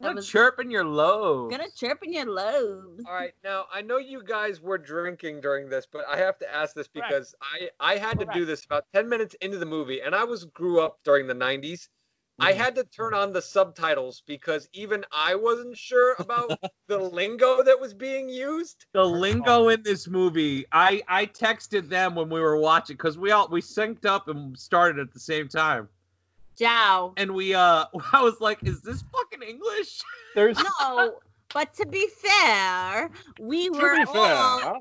that Don't was chirp in your lobes. gonna chirp in your lobes. All right, now I know you guys were drinking during this, but I have to ask this Correct. because I I had to do this about 10 minutes into the movie and I was grew up during the 90s. I had to turn on the subtitles because even I wasn't sure about the lingo that was being used. the lingo in this movie. I I texted them when we were watching because we all we synced up and started at the same time. Jow. And we uh I was like, is this fucking English? There's No, but to be fair, we to were be all fair,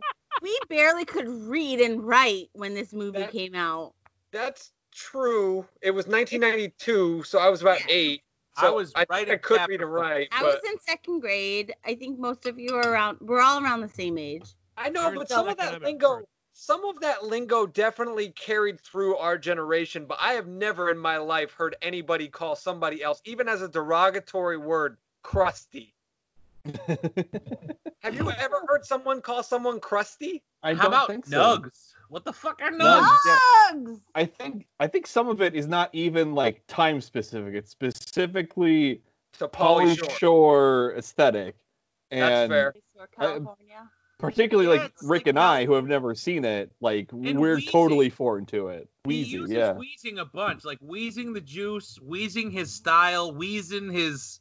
we barely could read and write when this movie That- came out. That's true. It was 1992, so I was about Yeah. 8. I was I, right think I could chapter read and write, I but was in second grade. I think most of you are around we're all around the same age. I know, but some of that lingo, first. some of that lingo definitely carried through our generation, but I have never in my life heard anybody call somebody else, even as a derogatory word, crusty. Have you ever heard someone call someone crusty? I How don't about think so. nugs? What the fuck are Nugs. nugs? yeah. I think I think some of it is not even like time specific. It's specifically To Polly Pauly Shore. Shore aesthetic. And That's fair. California. particularly Yeah, like Rick like and I, who have never seen it, like And we're Wheezy. totally foreign to it. he Wheezy, uses yeah. wheezing a bunch, like wheezing the juice, wheezing his style, wheezing his.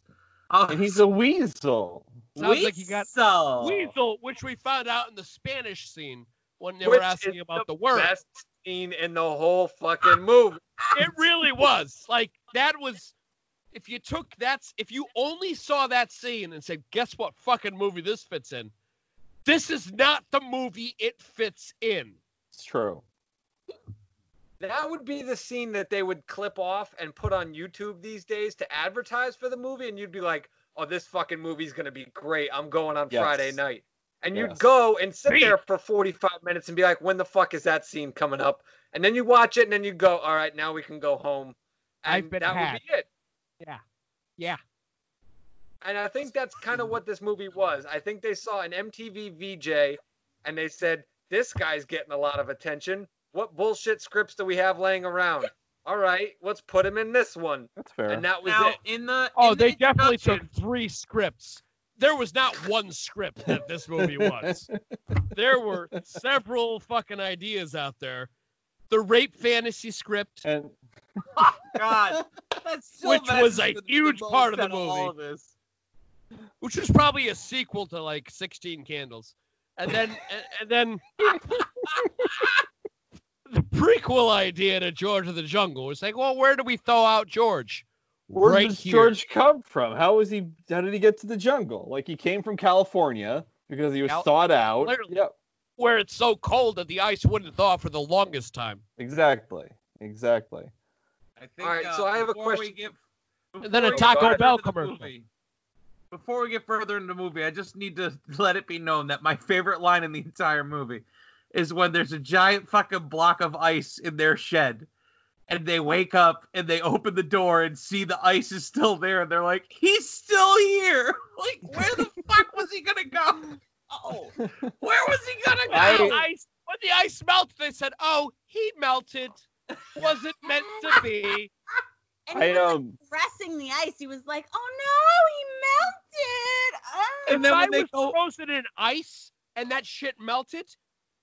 Oh, And uh, he's a weasel. Sounds like he got weasel. Weasel, which we found out in the Spanish scene when they Which were asking is about the, word. Best scene in the whole fucking movie. It really was. Like that was if you took that if you only saw that scene and said, guess what fucking movie this fits in? This is not the movie it fits in. It's true. That would be the scene that they would clip off and put on YouTube these days to advertise for the movie, and you'd be like, "Oh, this fucking movie's gonna be great. I'm going on Yes. Friday night." And you'd go and sit Great. there for 45 minutes and be like, "When the fuck is that scene coming up?" And then you watch it, and then you go, "All right, now we can go home." And I've been that had. would be it. Yeah. Yeah. And I think that's kind of what this movie was. I think they saw an MTV VJ and they said, This guy's getting a lot of attention. What bullshit scripts do we have laying around? All right, let's put him in this one. That's fair. And that was Now it. in the Oh, in the they definitely took three scripts. There was not one script that this movie was. there were several fucking ideas out there. The rape fantasy script, and God, that still Which was a huge part of the out all movie. of this. which was probably a sequel to like 16 Candles. And then and, and then the prequel idea to George of the Jungle It's like, well, where do we throw out George? where right does here. George come from? How was he? How did he get to the jungle? Like he came from California because he was Cal- thought out. Literally. Yep. Where it's so cold that the ice wouldn't thaw for the longest time. Exactly. Exactly. I think, All right, uh, so I have a question. get- And then a before Taco Bell into commercial. movie- Before we get further into the movie, I just need to let it be known that my favorite line in the entire movie is when there's a giant fucking block of ice in their shed. And they wake up and they open the door and see the ice is still there. And they're like, he's still here. Like, where the fuck was he going to go? Oh, where was he going to go? I- When the ice, when the ice melted, they said, oh, he melted. Wasn't meant to be. And he I was like, um. pressing the ice. He was like, "Oh no, he melted!" Oh. And then if when I they was go- frozen in ice and that shit melted,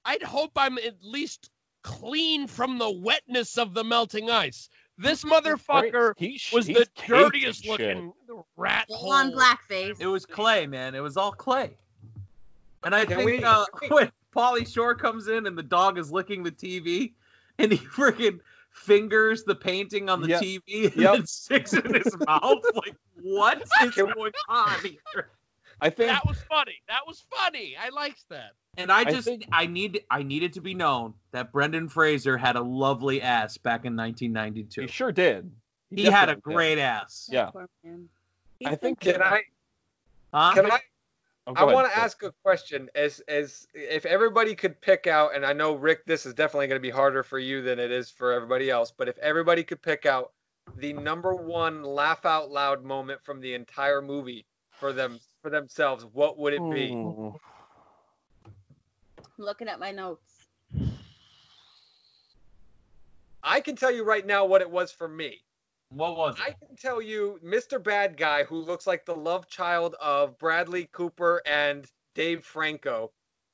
I'd hope I'm at least clean from the wetness of the melting ice. This motherfucker He sh- was the dirtiest in shit. looking rat Full hole. on blackface. It was clay, man. It was all clay. And I Can think we- uh, when Pauly Shore comes in and the dog is licking the TV, and he freaking fingers the painting on the Yep. TV and Yep. then sticks it in his mouth. Like, what is Can we- going on here? I think That was funny. That was funny. I liked that. And I I just, think- I need, I needed to be known that Brendan Fraser had a lovely ass back in 1992. he sure did. He had a definitely did. great ass. Yeah. Poor man. I think- Can I? Huh? Can I? Oh, I want to ask a question. As as if everybody could pick out, and I know Rick, this is definitely going to be harder for you than it is for everybody else. But if everybody could pick out the number one laugh out loud moment from the entire movie for them for themselves, what would it be? Ooh. looking at my notes. I can tell you right now what it was for me. What was it? I can tell you, Mr. Bad Guy, who looks like the love child of Bradley Cooper and Dave Franco,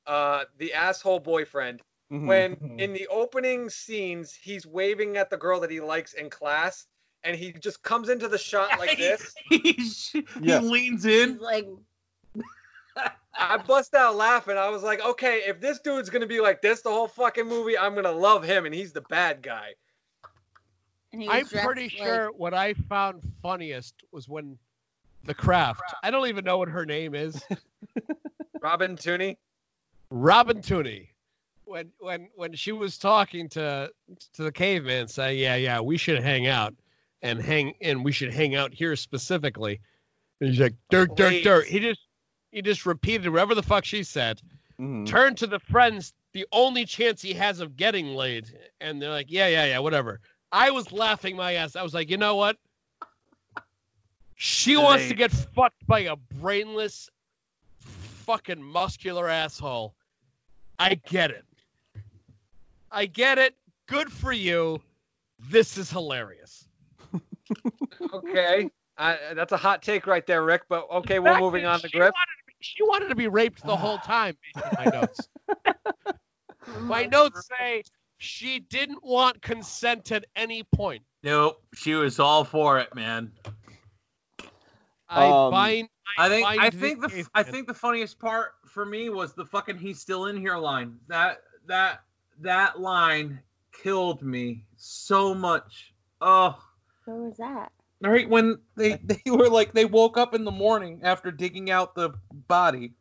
uh, the asshole boyfriend. Mhm. when in the opening scenes he's waving at the girl that he likes in class and he just comes into the shot like this he, he Yeah. leans He's in. like, i bust out laughing i was like okay if this dude's gonna be like this the whole fucking movie i'm gonna love him and he's the bad guy and he was I'm pretty like- sure what I found funniest was when the craft. I don't even know what her name is. Robin Tunney Robin Tunney. When when when she was talking to to the caveman, saying, "Yeah, yeah, we should hang out and hang and we should hang out here specifically." And he's like, "Dirt, dirt, dirt." He just he just repeated whatever the fuck she said. Mhm. Turned to the friends the only chance he has of getting laid. And they're like, yeah, yeah, yeah, whatever. I was laughing my ass. I was like, you know what? She wants they- to get fucked by a brainless, fucking muscular asshole. I get it. I get it. Good for you. This is hilarious. Okay. I, that's a hot take right there, Rick. But okay, we're moving on to she Griff. Wanted to be, she wanted to be raped the whole time. my notes. My notes say she didn't want consent at any point. Nope, she was all for it, man. I Um, bind. I think bind I think the case, I think the funniest part for me was the fucking he's still in here line. That that that line killed me so much. Oh, What was that? right when they they were like they woke up in the morning after digging out the body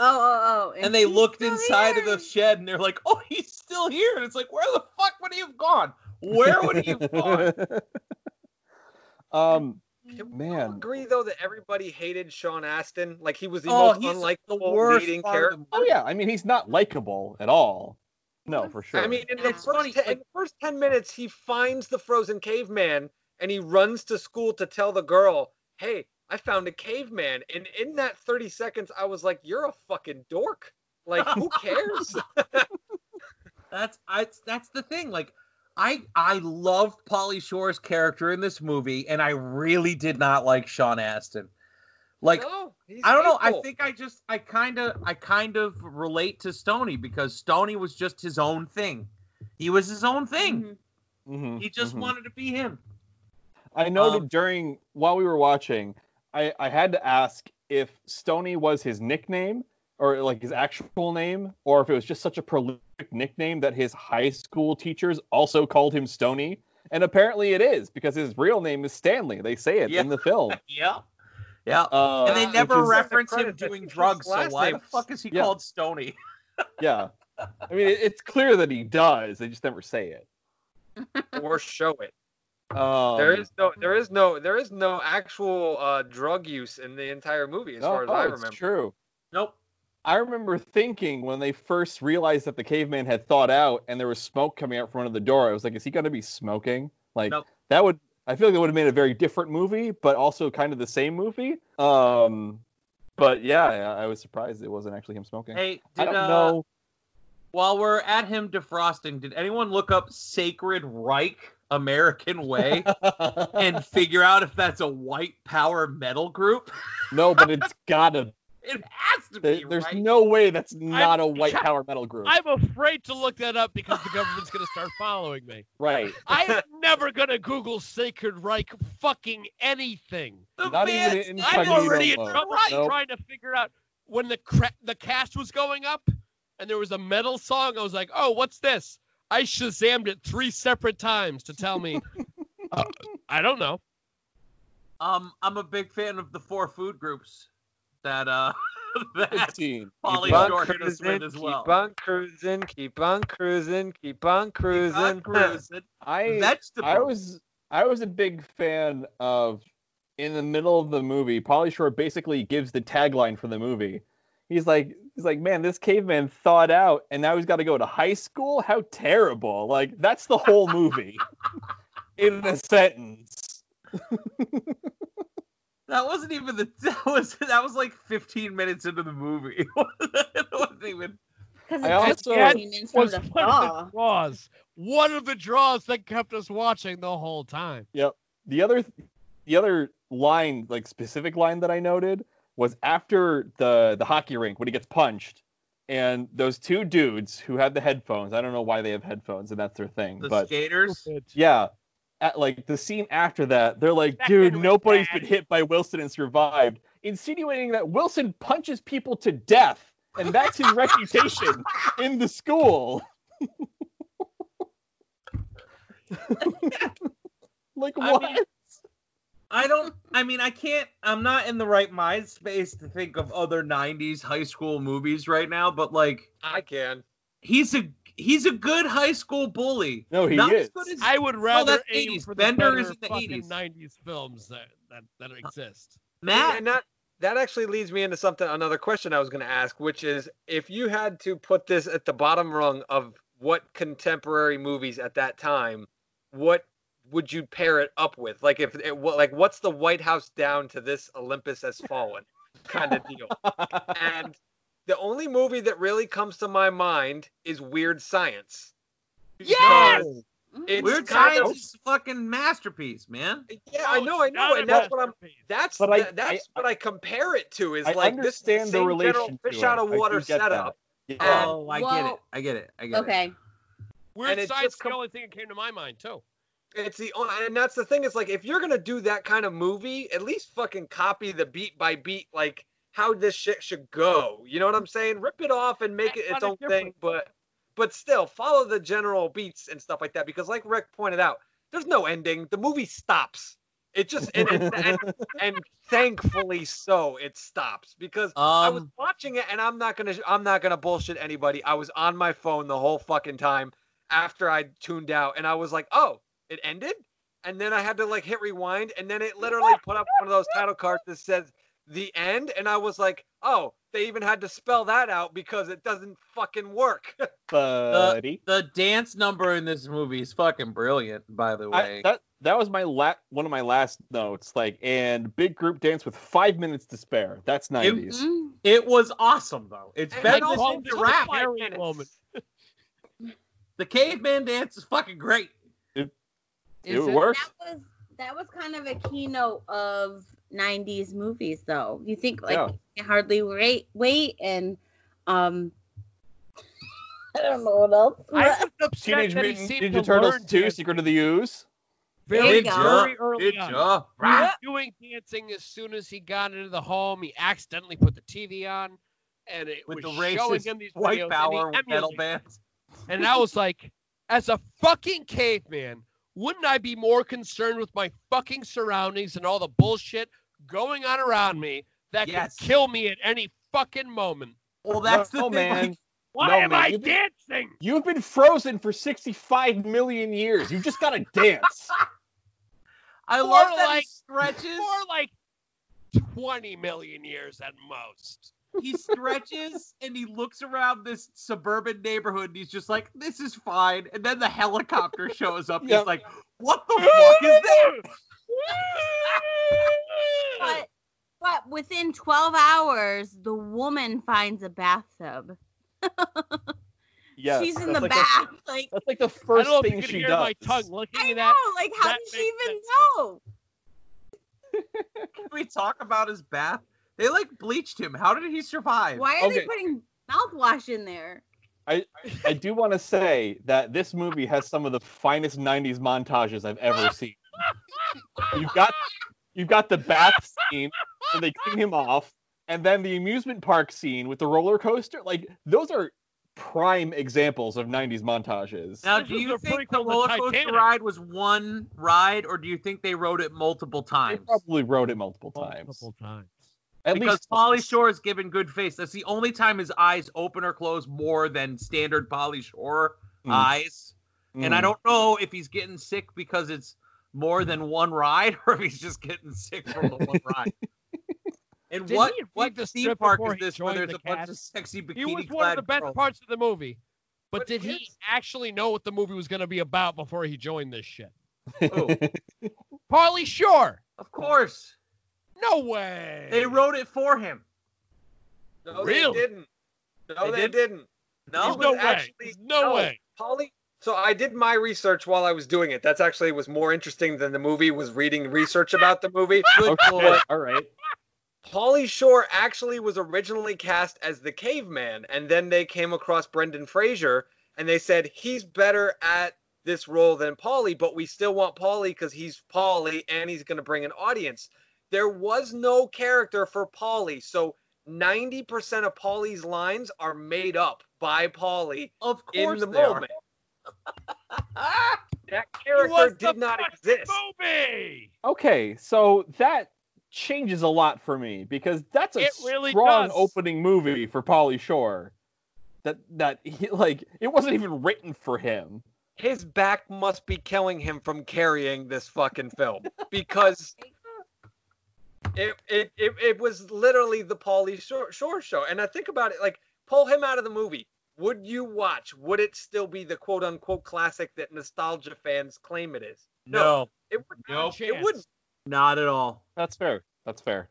Oh, oh, oh. and they looked inside here. of the shed and they're like, "Oh, he's still here." And it's like, "Where the fuck would he have gone? Where would he have gone?" um, Can we Man. all agree though that everybody hated Sean Astin? Like he was the Oh, most he's unlikable the worst leading character. oh yeah, I mean he's not likable at all. No, for sure. I mean, in the, It's first funny, te- in the first ten minutes, he finds the frozen caveman and he runs to school to tell the girl, "Hey, I found a caveman." And in that thirty seconds, I was like, "You're a fucking dork. Like, who cares?" That's I that's the thing. Like I I loved Pauly Shore's character in this movie, and I really did not like Sean Astin. Like no, I don't know. I think I just I kind of I kind of relate to Stony because Stony was just his own thing. He was his own thing. Mhm. Mhm, He just mhm. wanted to be him. I noted Um, during while we were watching, I, I had to ask if Stony was his nickname or like his actual name, or if it was just such a prolific nickname that his high school teachers also called him Stony. And apparently it is because his real name is Stanley. They say it Yeah. in the film. Yeah. Yeah. Uh, and they never reference him doing drugs, so last why the fuck is he Yeah. called Stony? Yeah. I mean, it, it's clear that he does. They just never say it. or show it. Um, there is no, there is no, there is no actual uh, drug use in the entire movie, as no, far as oh, I remember. it's remember. true. Nope. I remember thinking when they first realized that the caveman had thawed out and there was smoke coming out from under the door, I was like, is he going to be smoking? Like, Nope. that would, I feel like it would have made a very different movie, but also kind of the same movie. Um, but yeah, I, I was surprised it wasn't actually him smoking. Hey, I did don't uh, know. while we're at him defrosting, did anyone look up Sacred Reich American Way and figure out if that's a white power metal group? no, but it's gotta. It has to be, there's right? no way that's not a white power metal group. I'm afraid to look that up because the government's going to start following me. right. I'm never going to Google Sacred Reich fucking anything. The Not even band's in name I'm already in mode. trouble Nope. trying to figure out when the cra- the cast was going up and there was a metal song. I was like, oh, what's this? I shazammed it three separate times to tell me. Uh, I don't know. Um, I'm a big fan of the four food groups that uh that 15. Pauly Keep on Shore hit us cruising, with as keep on cruising, keep on cruising, keep on cruising. Not cruising. I Vegetable. I was I was a big fan of in the middle of the movie, Pauly Shore basically gives the tagline for the movie. He's like he's like, man, this caveman thawed out and now he's got to go to high school? How terrible. Like that's the whole movie. in a sentence. That wasn't even the that was that was like 15 minutes into the movie. it wasn't even. Because I also- like 15 minutes from Was the one of the draws. One of the draws that kept us watching the whole time. Yep. The other the other line, like specific line that I noted was after the the hockey rink when he gets punched and those two dudes who had the headphones, I don't know why they have headphones and that's their thing, The but skaters. Yeah. At like the scene after that, they're like, That dude, kid was nobody's bad." been hit by Wilson and survived, insinuating that Wilson punches people to death, and that's his reputation in the school. like I what? mean- I don't. I mean, I can't. I'm not in the right mind space to think of other '90s high school movies right now. But like, I can. he's a he's a good high school bully. no, he not is. as good as I would rather that's aim 80s. for the Bender better is in the fucking 80s. 90s films that, that, that exist. Matt. And not that actually leads me into something another question I was going to ask, which is if you had to put this at the bottom rung of what contemporary movies at that time, what would you pair it up with? Like if it, wa- like what's the White House down to this Olympus has fallen kind of deal? and the only movie that really comes to my mind is Weird Science. Yes! Because Mm. It's Weird Science of- is a fucking masterpiece, man. Yeah, I know, I know, and that's what I'm. That's But I- tha- that's I- what I compare it to. Is I like this the understand the same general fish out of water setup. Yeah. Oh, I get it. I get it. I get it. Okay. Weird and it Science is com- the only thing that came to my mind too. It's the only, and that's the thing. Is like if you're gonna do that kind of movie, at least fucking copy the beat by beat, like how this shit should go. You know what I'm saying? Rip it off and make That's it its kinda own thing, but but still follow the general beats and stuff like that. Because like Rick pointed out, there's no ending. The movie stops. It just and, and, and, and thankfully so it stops because I was Um, watching it and I'm not gonna I'm not gonna bullshit anybody. I was on my phone the whole fucking time after I tuned out and I was like, oh, it ended? And then I had to like hit rewind and then it literally put up one of those title cards that says the end and I was like, oh, they even had to spell that out because it doesn't fucking work. Buddy. the dance number in this movie is fucking brilliant, by the I, way. that that was my la- one of my last notes. Like, and big group dance with five minutes to spare. That's nineties. Mm. it was awesome, though. It's And better then than also the took rap. five Harry minutes. moment. The caveman dance is fucking great. It Is it? works. That was that was kind of a keynote of '90s movies, though. You think like Yeah. you hardly wait, wait, and um, I don't know what else. I was upset Teenage Mutant Ninja Turtles 2: Secret of the Ooze. Very, very early Good on. job. He was doing dancing as soon as he got into the home. He accidentally put the TV on, and it With the was showing racist him these white videos, power metal bands. And I was like, as a fucking caveman, wouldn't I be more concerned with my fucking surroundings and all the bullshit going on around me that Yes. could kill me at any fucking moment? Well, that's no, the thing. man. like, Why No, am man, I you've been- dancing? You've been frozen for 65 million years. You just gotta dance. I Or love that like- he stretches. For like 20 million years at most. He stretches and he looks around this suburban neighborhood and he's just like, this is fine. And then the helicopter shows up. Yep. He's like, what the fuck is that? But but within 12 hours, the woman finds a bathtub. Yes, She's in the like bath. like that's like the I first don't know if thing you she hear does. my tongue looking I at know. that. Like, how that did she even sense. know? Can we talk about his bath? They like bleached him. How did he survive? Why are Okay. they putting mouthwash in there? I I do want to say that this movie has some of the finest 90s montages I've ever seen. You've got you've got the bath scene where they clean him off, and then the amusement park scene with the roller coaster. Like those are prime examples of 90s montages. Now, do you think the roller coaster Titanic. ride was one ride, or do you think they rode it multiple They times? probably wrote it multiple times. Multiple times. At because least Pauly Shore is given good face. That's the only time his eyes open or close more than standard Pauly Shore Mm. eyes. And I Mm. don't know if he's getting sick because it's more than one ride, or if he's just getting sick from the one ride. And Did what he what the theme script park before is he this where joined there's the a bunch of cast? sexy bikini He was one of the best girls? parts of the movie. But, But did he here's- actually know what the movie was going to be about before he joined this shit? Oh. Pauly Shore. Of course, No way. they wrote it for him. No, Really? they didn't. No, They they, didn't? didn't. No, no way. actually- no, no. way. Pauly. So I did my research while I was doing it. That's actually was more interesting than the movie. Was reading research about the movie. Okay, all right. Pauly Shore actually was originally cast as the caveman, and then they came across Brendan Fraser, and they said he's better at this role than Pauly, but we still want Pauly because he's Pauly and he's going to bring an audience. There was no character for Pauly, so 90% of Pauly's lines are made up by Pauly Of in course the they are. moment. That character did not exist. Movie. Okay, so that changes a lot for me because that's a It really strong does. opening movie for Pauly Shore. That that he like it wasn't even written for him. his back must be killing him from carrying this fucking film because It it it, it was literally the Pauly Shore, Shore show. And I think about it, like pull him out of the movie. Would you watch? Would it still be the quote unquote classic that nostalgia fans claim it is? No, It would. Nope. It wouldn't. not at all. That's fair. That's fair.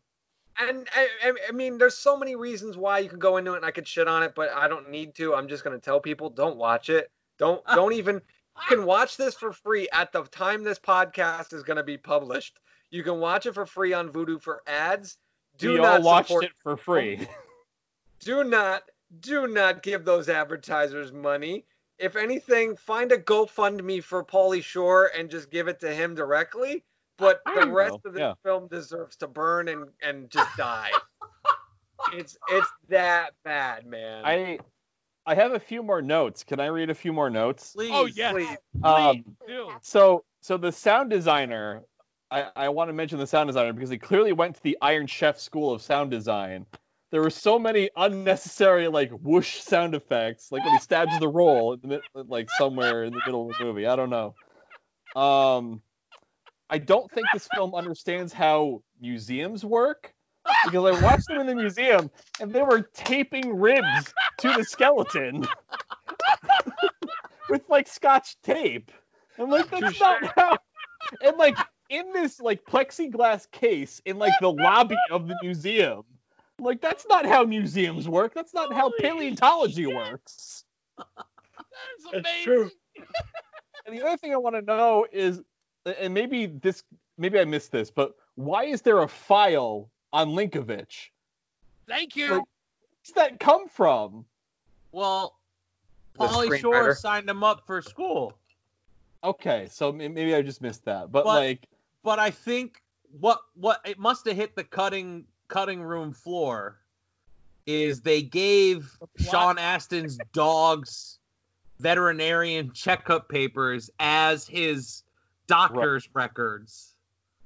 And I, I, I mean, there's so many reasons why you could go into it, and I could shit on it, but I don't need to. I'm just gonna tell people, don't watch it. Don't don't even. You can watch this for free at the time this podcast is gonna be published. You can watch it for free on Vudu for ads. Do we not all watched support, it for free. Do not do not give those advertisers money. If anything, find a GoFundMe for Pauly Shore and just give it to him directly. But the rest know, of the yeah. film deserves to burn and and just die. it's it's that bad, man. I I have a few more notes. Can I read a few more notes? Please. Oh yes, Please. Um, do. so so the sound designer, I, I want to mention the sound designer because he clearly went to the Iron Chef School of Sound Design. There were so many unnecessary like whoosh sound effects, like when he stabs the roll, in the, mid- like somewhere in the middle of the movie. I don't know. Um, I don't think this film understands how museums work because I watched them in the museum and they were taping ribs to the skeleton with like scotch tape. I'm like, that's not how. And like in this like plexiglass case in like the lobby of the museum. Like that's not how museums work. That's not how paleontology shit. works. That's That's amazing. true. And the other thing I want to know is, and maybe this, maybe I missed this, but why is there a file on Linkovich? Thank you. Like- Where's that come from? Well, The Pauly Shore screenwriter. signed him up for school. Okay, so maybe I just missed that, but, But- like, but I think what what it must have hit the cutting cutting room floor is they gave Sean Astin's dog's veterinarian checkup papers as his doctor's records.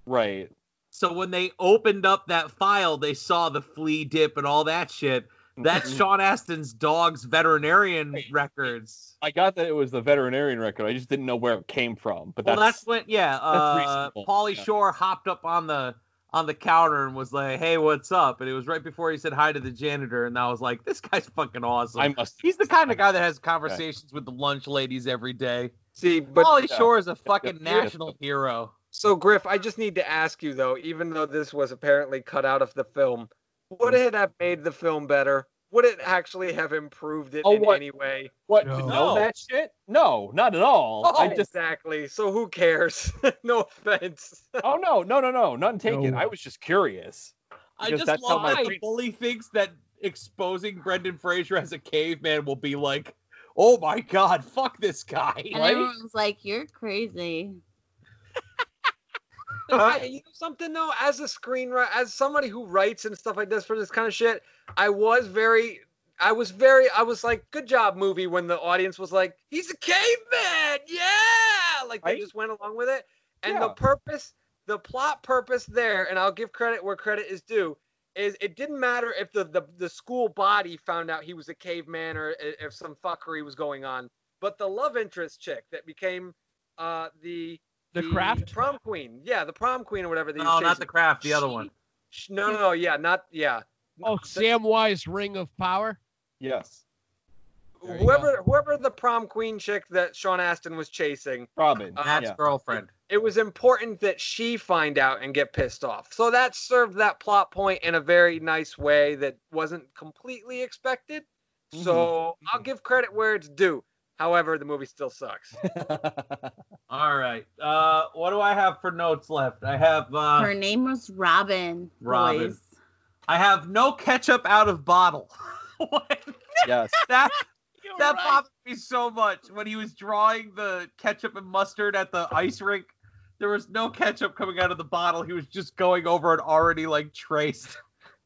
right. So when they opened up that file, they saw the flea dip and all that shit. That's Sean Astin's dog's veterinarian Right. records. I got that it was the veterinarian record. I just didn't know where it came from. But Well, that's, that's when yeah, uh, reasonable. Pauly Yeah. Shore hopped up on the on the counter and was like, "Hey, what's up?" And it was right before he said hi to the janitor, and I was like, "This guy's fucking awesome." I must. He's the kind of guy that has conversations with the lunch ladies every day. See, but Pauly yeah. Shore is a fucking yeah, yeah. national hero. so Griff, I just need to ask you though, even though this was apparently cut out of the film, would it have made the film better? Would it actually have improved it Oh, in what? any way? What No. to know that shit? No, not at all. Oh, I just. exactly. So who cares? no offense. Oh no, no, no, no, none taken. No. I was just curious. I just that's how love my how brain- Bully thinks that exposing Brendan Fraser as a caveman will be like, "Oh my god, fuck this guy." And Right? everyone's like, "You're crazy." I, you know something though, as a screenwriter, as somebody who writes and stuff like this for this kind of shit, I was very, I was very, I was like, good job, movie. When the audience was like, he's a caveman, yeah, like they Right? just went along with it, and the purpose, the plot purpose there, and I'll give credit where credit is due. Is it didn't matter if the, the the school body found out he was a caveman or if some fuckery was going on, but the love interest chick that became uh the The craft. prom queen. Yeah, the prom queen or whatever. That No, not the chasing. craft, the other one. sh- No, no, no. Yeah, not yeah. Oh, Samwise Ring of Power. Yes, There you Whoever, whoever the prom queen chick that Sean Astin was chasing, Robin. Uh, Matt's yeah. girlfriend. it was important that she find out and get pissed off. So that served that plot point in a very nice way that wasn't completely expected. So I'll give credit where it's due. However, the movie still sucks. All right. Uh, what do I have for notes left? I have uh, Her name was Robin. Robin. boys. I have no ketchup out of bottle. Yes. that You're that right. bothered me so much when he was drawing the ketchup and mustard at the ice rink. There was no ketchup coming out of the bottle. He was just going over an already like traced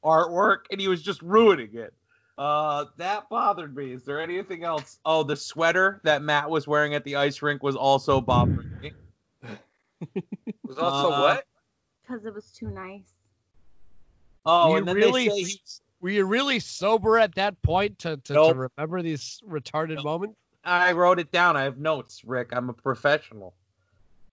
artwork, and he was just ruining it. Uh, that bothered me. Is there anything else? Oh, the sweater that Matt was wearing at the ice rink was also bothering me. was also Uh, what? Because it was too nice. Oh, You and then really- they say he's Were you really sober at that point to, to, Nope. to remember these retarded moments? I wrote it down. I have notes, Rick. I'm a professional.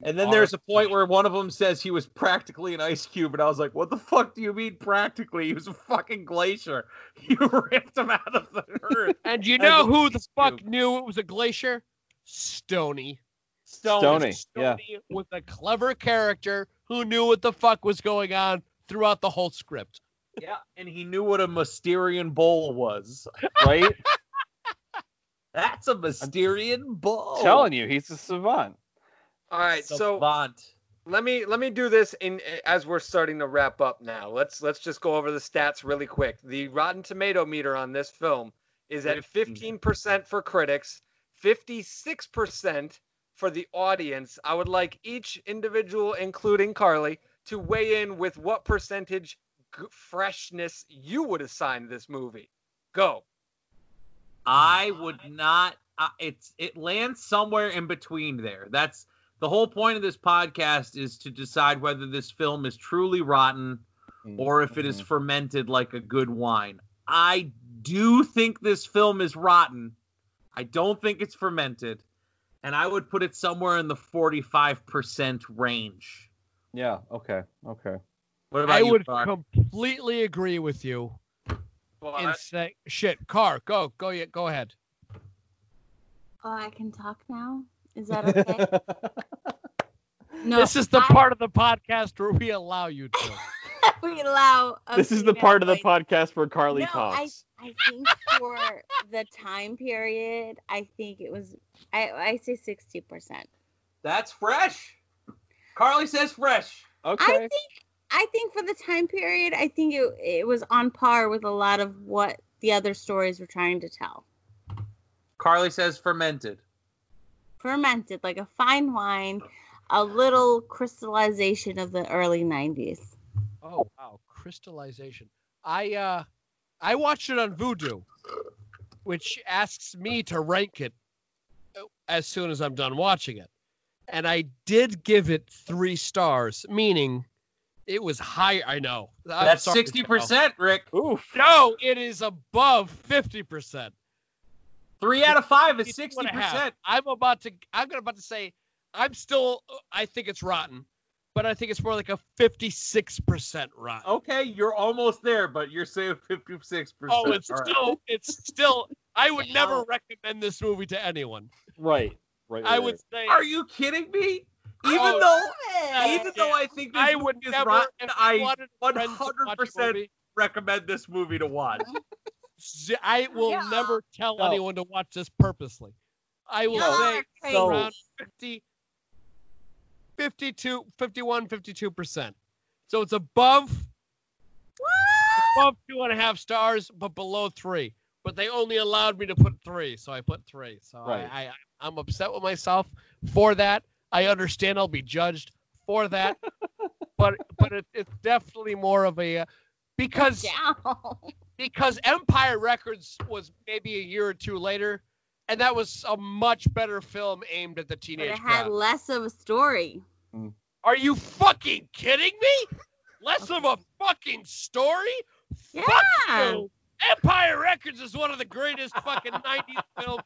And then there's a point where one of them says he was practically an ice cube, and I was like, "What the fuck do you mean practically? He was a fucking glacier. You ripped him out of the earth." And you know who the fuck cube. knew it was a glacier? Stony. Stony. Yeah. Stony was a clever character who knew what the fuck was going on throughout the whole script. Yeah, and he knew what a Mysterian bowl was. Right? That's a Mysterian bowl. Telling you, he's a savant. All right, so Savant. let me let me do this in as we're starting to wrap up now. Let's let's just go over the stats really quick. The Rotten Tomato meter on this film is at 15% for critics, 56% for the audience. I would like each individual, including Carly, to weigh in with what percentage g- freshness you would assign this movie. Go. I would not. Uh, it's it lands somewhere in between there. That's the whole point of this podcast is to decide whether this film is truly rotten or if it is mm-hmm. fermented like a good wine. I do think this film is rotten. I don't think it's fermented, and I would put it somewhere in the forty-five percent range. Yeah. Okay. Okay. What about I you, would Car? completely agree with you Well, and that- say, shit, car, go, go, yeah, go ahead. Oh, I can talk now. Is that okay? No, this is the I- part of the podcast where we allow you to. we allow. this is the part of the voice. podcast where Carly no, I. I think for the time period, I think it was. I I say sixty percent. That's fresh. Carly says fresh. Okay. I think I think for the time period, I think it it was on par with a lot of what the other stories were trying to tell. Carly says fermented. Fermented like a fine wine, a little crystallization of the early '90s. Oh wow, crystallization. I uh I watched it on Vudu, which asks me to rank it uh, as soon as I'm done watching it. And I did give it three stars, meaning it was high. I know. I'm That's sorry, sixty percent, Rick. Oof. No, it is above fifty percent. Three out of five is It's two sixty and a half. percent. I'm about to. I'm gonna about to say. I'm still. I think it's rotten, but I think it's more like a 56 percent rotten. Okay, you're almost there, but you're saying fifty-six percent. Oh, it's still. It's still. I would never recommend this movie to anyone. Right. Right. I right, would say. Are you kidding me? Even Oh, though, yeah. even though I think this I movie would is never. rotten, I wanted one friends to hundred percent recommend this movie to watch. z- I will Yeah. never tell No. anyone to watch this purposely. I will You're say crazy. around 50, 52, 51, 52 percent. So it's above above two and a half stars, but below three. But they only allowed me to put three, so I put three. So Right. I, I I'm upset with myself for that. I understand I'll be judged for that, but but it, it's definitely more of a uh, because Down. because Empire Records was maybe a year or two later, and that was a much better film aimed at the But teenage it had crowd. less of a story. Mm. Are you fucking kidding me? Less of a fucking story? Yeah. Fuck you. Empire Records is one of the greatest fucking 90s films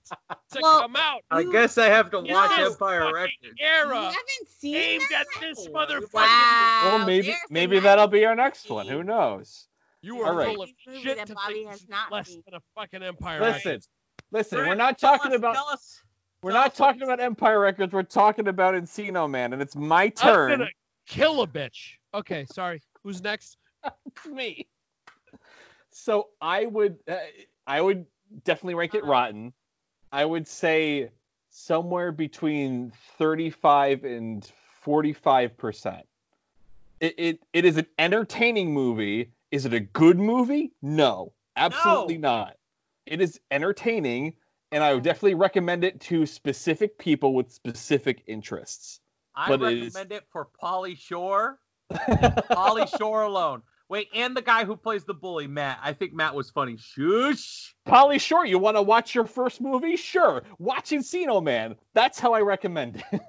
to Well, come out. I guess I have to watch know, Empire fucking Records. You Era haven't seen aimed that? at this motherfucker. Wow. Well, maybe there's maybe that'll be our next one. Who knows? You are right. full of shit that to Bobby think has not less seen. than a fucking Empire Listen, Records. listen. We're not tell talking us- about Tell us, we're tell not us talking about Empire Records. We're talking about Encino Man, and it's my I'm turn. gonna kill a bitch. Okay, sorry. Who's next? me. So I would uh, I would definitely rank it rotten. I would say somewhere between 35 and 45 percent. It, it it is an entertaining movie. Is it a good movie? No, absolutely not. It is entertaining, and I would definitely recommend it to specific people with specific interests. I but it is- recommend it for Pauly Shore. Pauly Shore alone. Wait, and the guy who plays the bully, Matt. I think Matt was funny. Shush. Pauly Shore, you want to watch your first movie? Sure. Watch Encino Man. That's how I recommend it.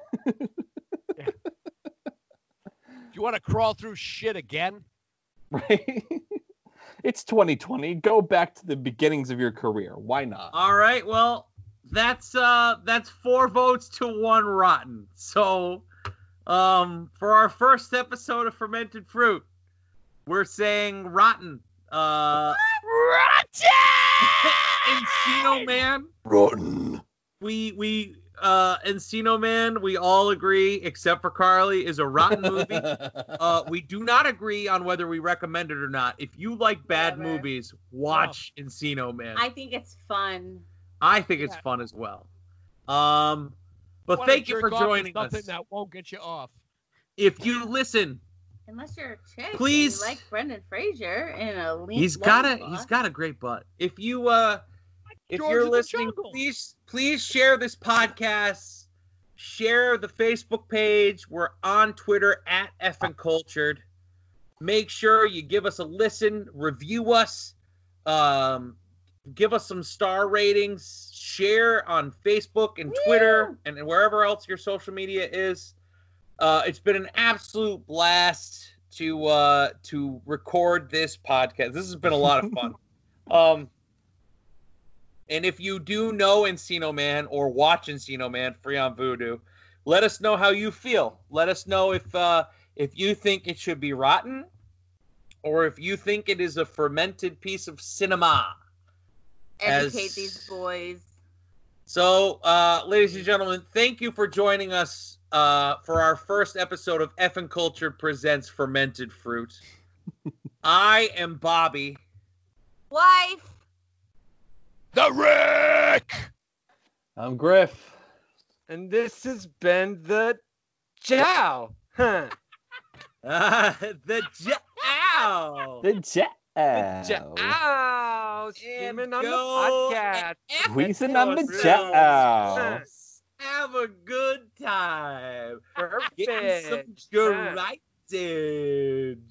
If you want to crawl through shit again, right? it's 2020. Go back to the beginnings of your career. Why not? All right. Well, that's uh that's four votes to one rotten. So Um, for our first episode of fermented fruit, we're saying rotten. Uh, Rotten Encino Man. Rotten. We we uh Encino Man. We all agree, except for Carly, is a rotten movie. uh, we do not agree on whether we recommend it or not. If you like bad Whatever. movies, watch Encino Man. I think it's fun. I think it's Yeah. fun as well. Um, but Wanna thank you for jerk off to joining something us. Something that won't get you off. If you listen, Unless you're a chick. and Please. You like Brendan Fraser in a lean. he's got a loincloth. he's got a great butt. If you uh, if George you're listening, please please share this podcast. Share the Facebook page. We're on Twitter at effing cultured. Make sure you give us a listen, review us, um, give us some star ratings, share on Facebook and Twitter Woo! and wherever else your social media is. Uh, it's been an absolute blast to uh, to record this podcast. This has been a lot of fun. um, and if you do know Encino Man or watch Encino Man free on Vudu, let us know how you feel. Let us know if uh, if you think it should be rotten, or if you think it is a fermented piece of cinema. Educate as- these boys. So, uh, ladies and gentlemen, thank you for joining us uh, for our first episode of Effin Culture Presents Fermented Fruit. I am Bobby. Wife. The Rick! I'm Griff. And this has been the Chow. Huh. Uh, the Jow. The Jow. Chow. Streaming on the go podcast. Squeezing on the. Jow. Have a good time. Get some Perfect. gratitude.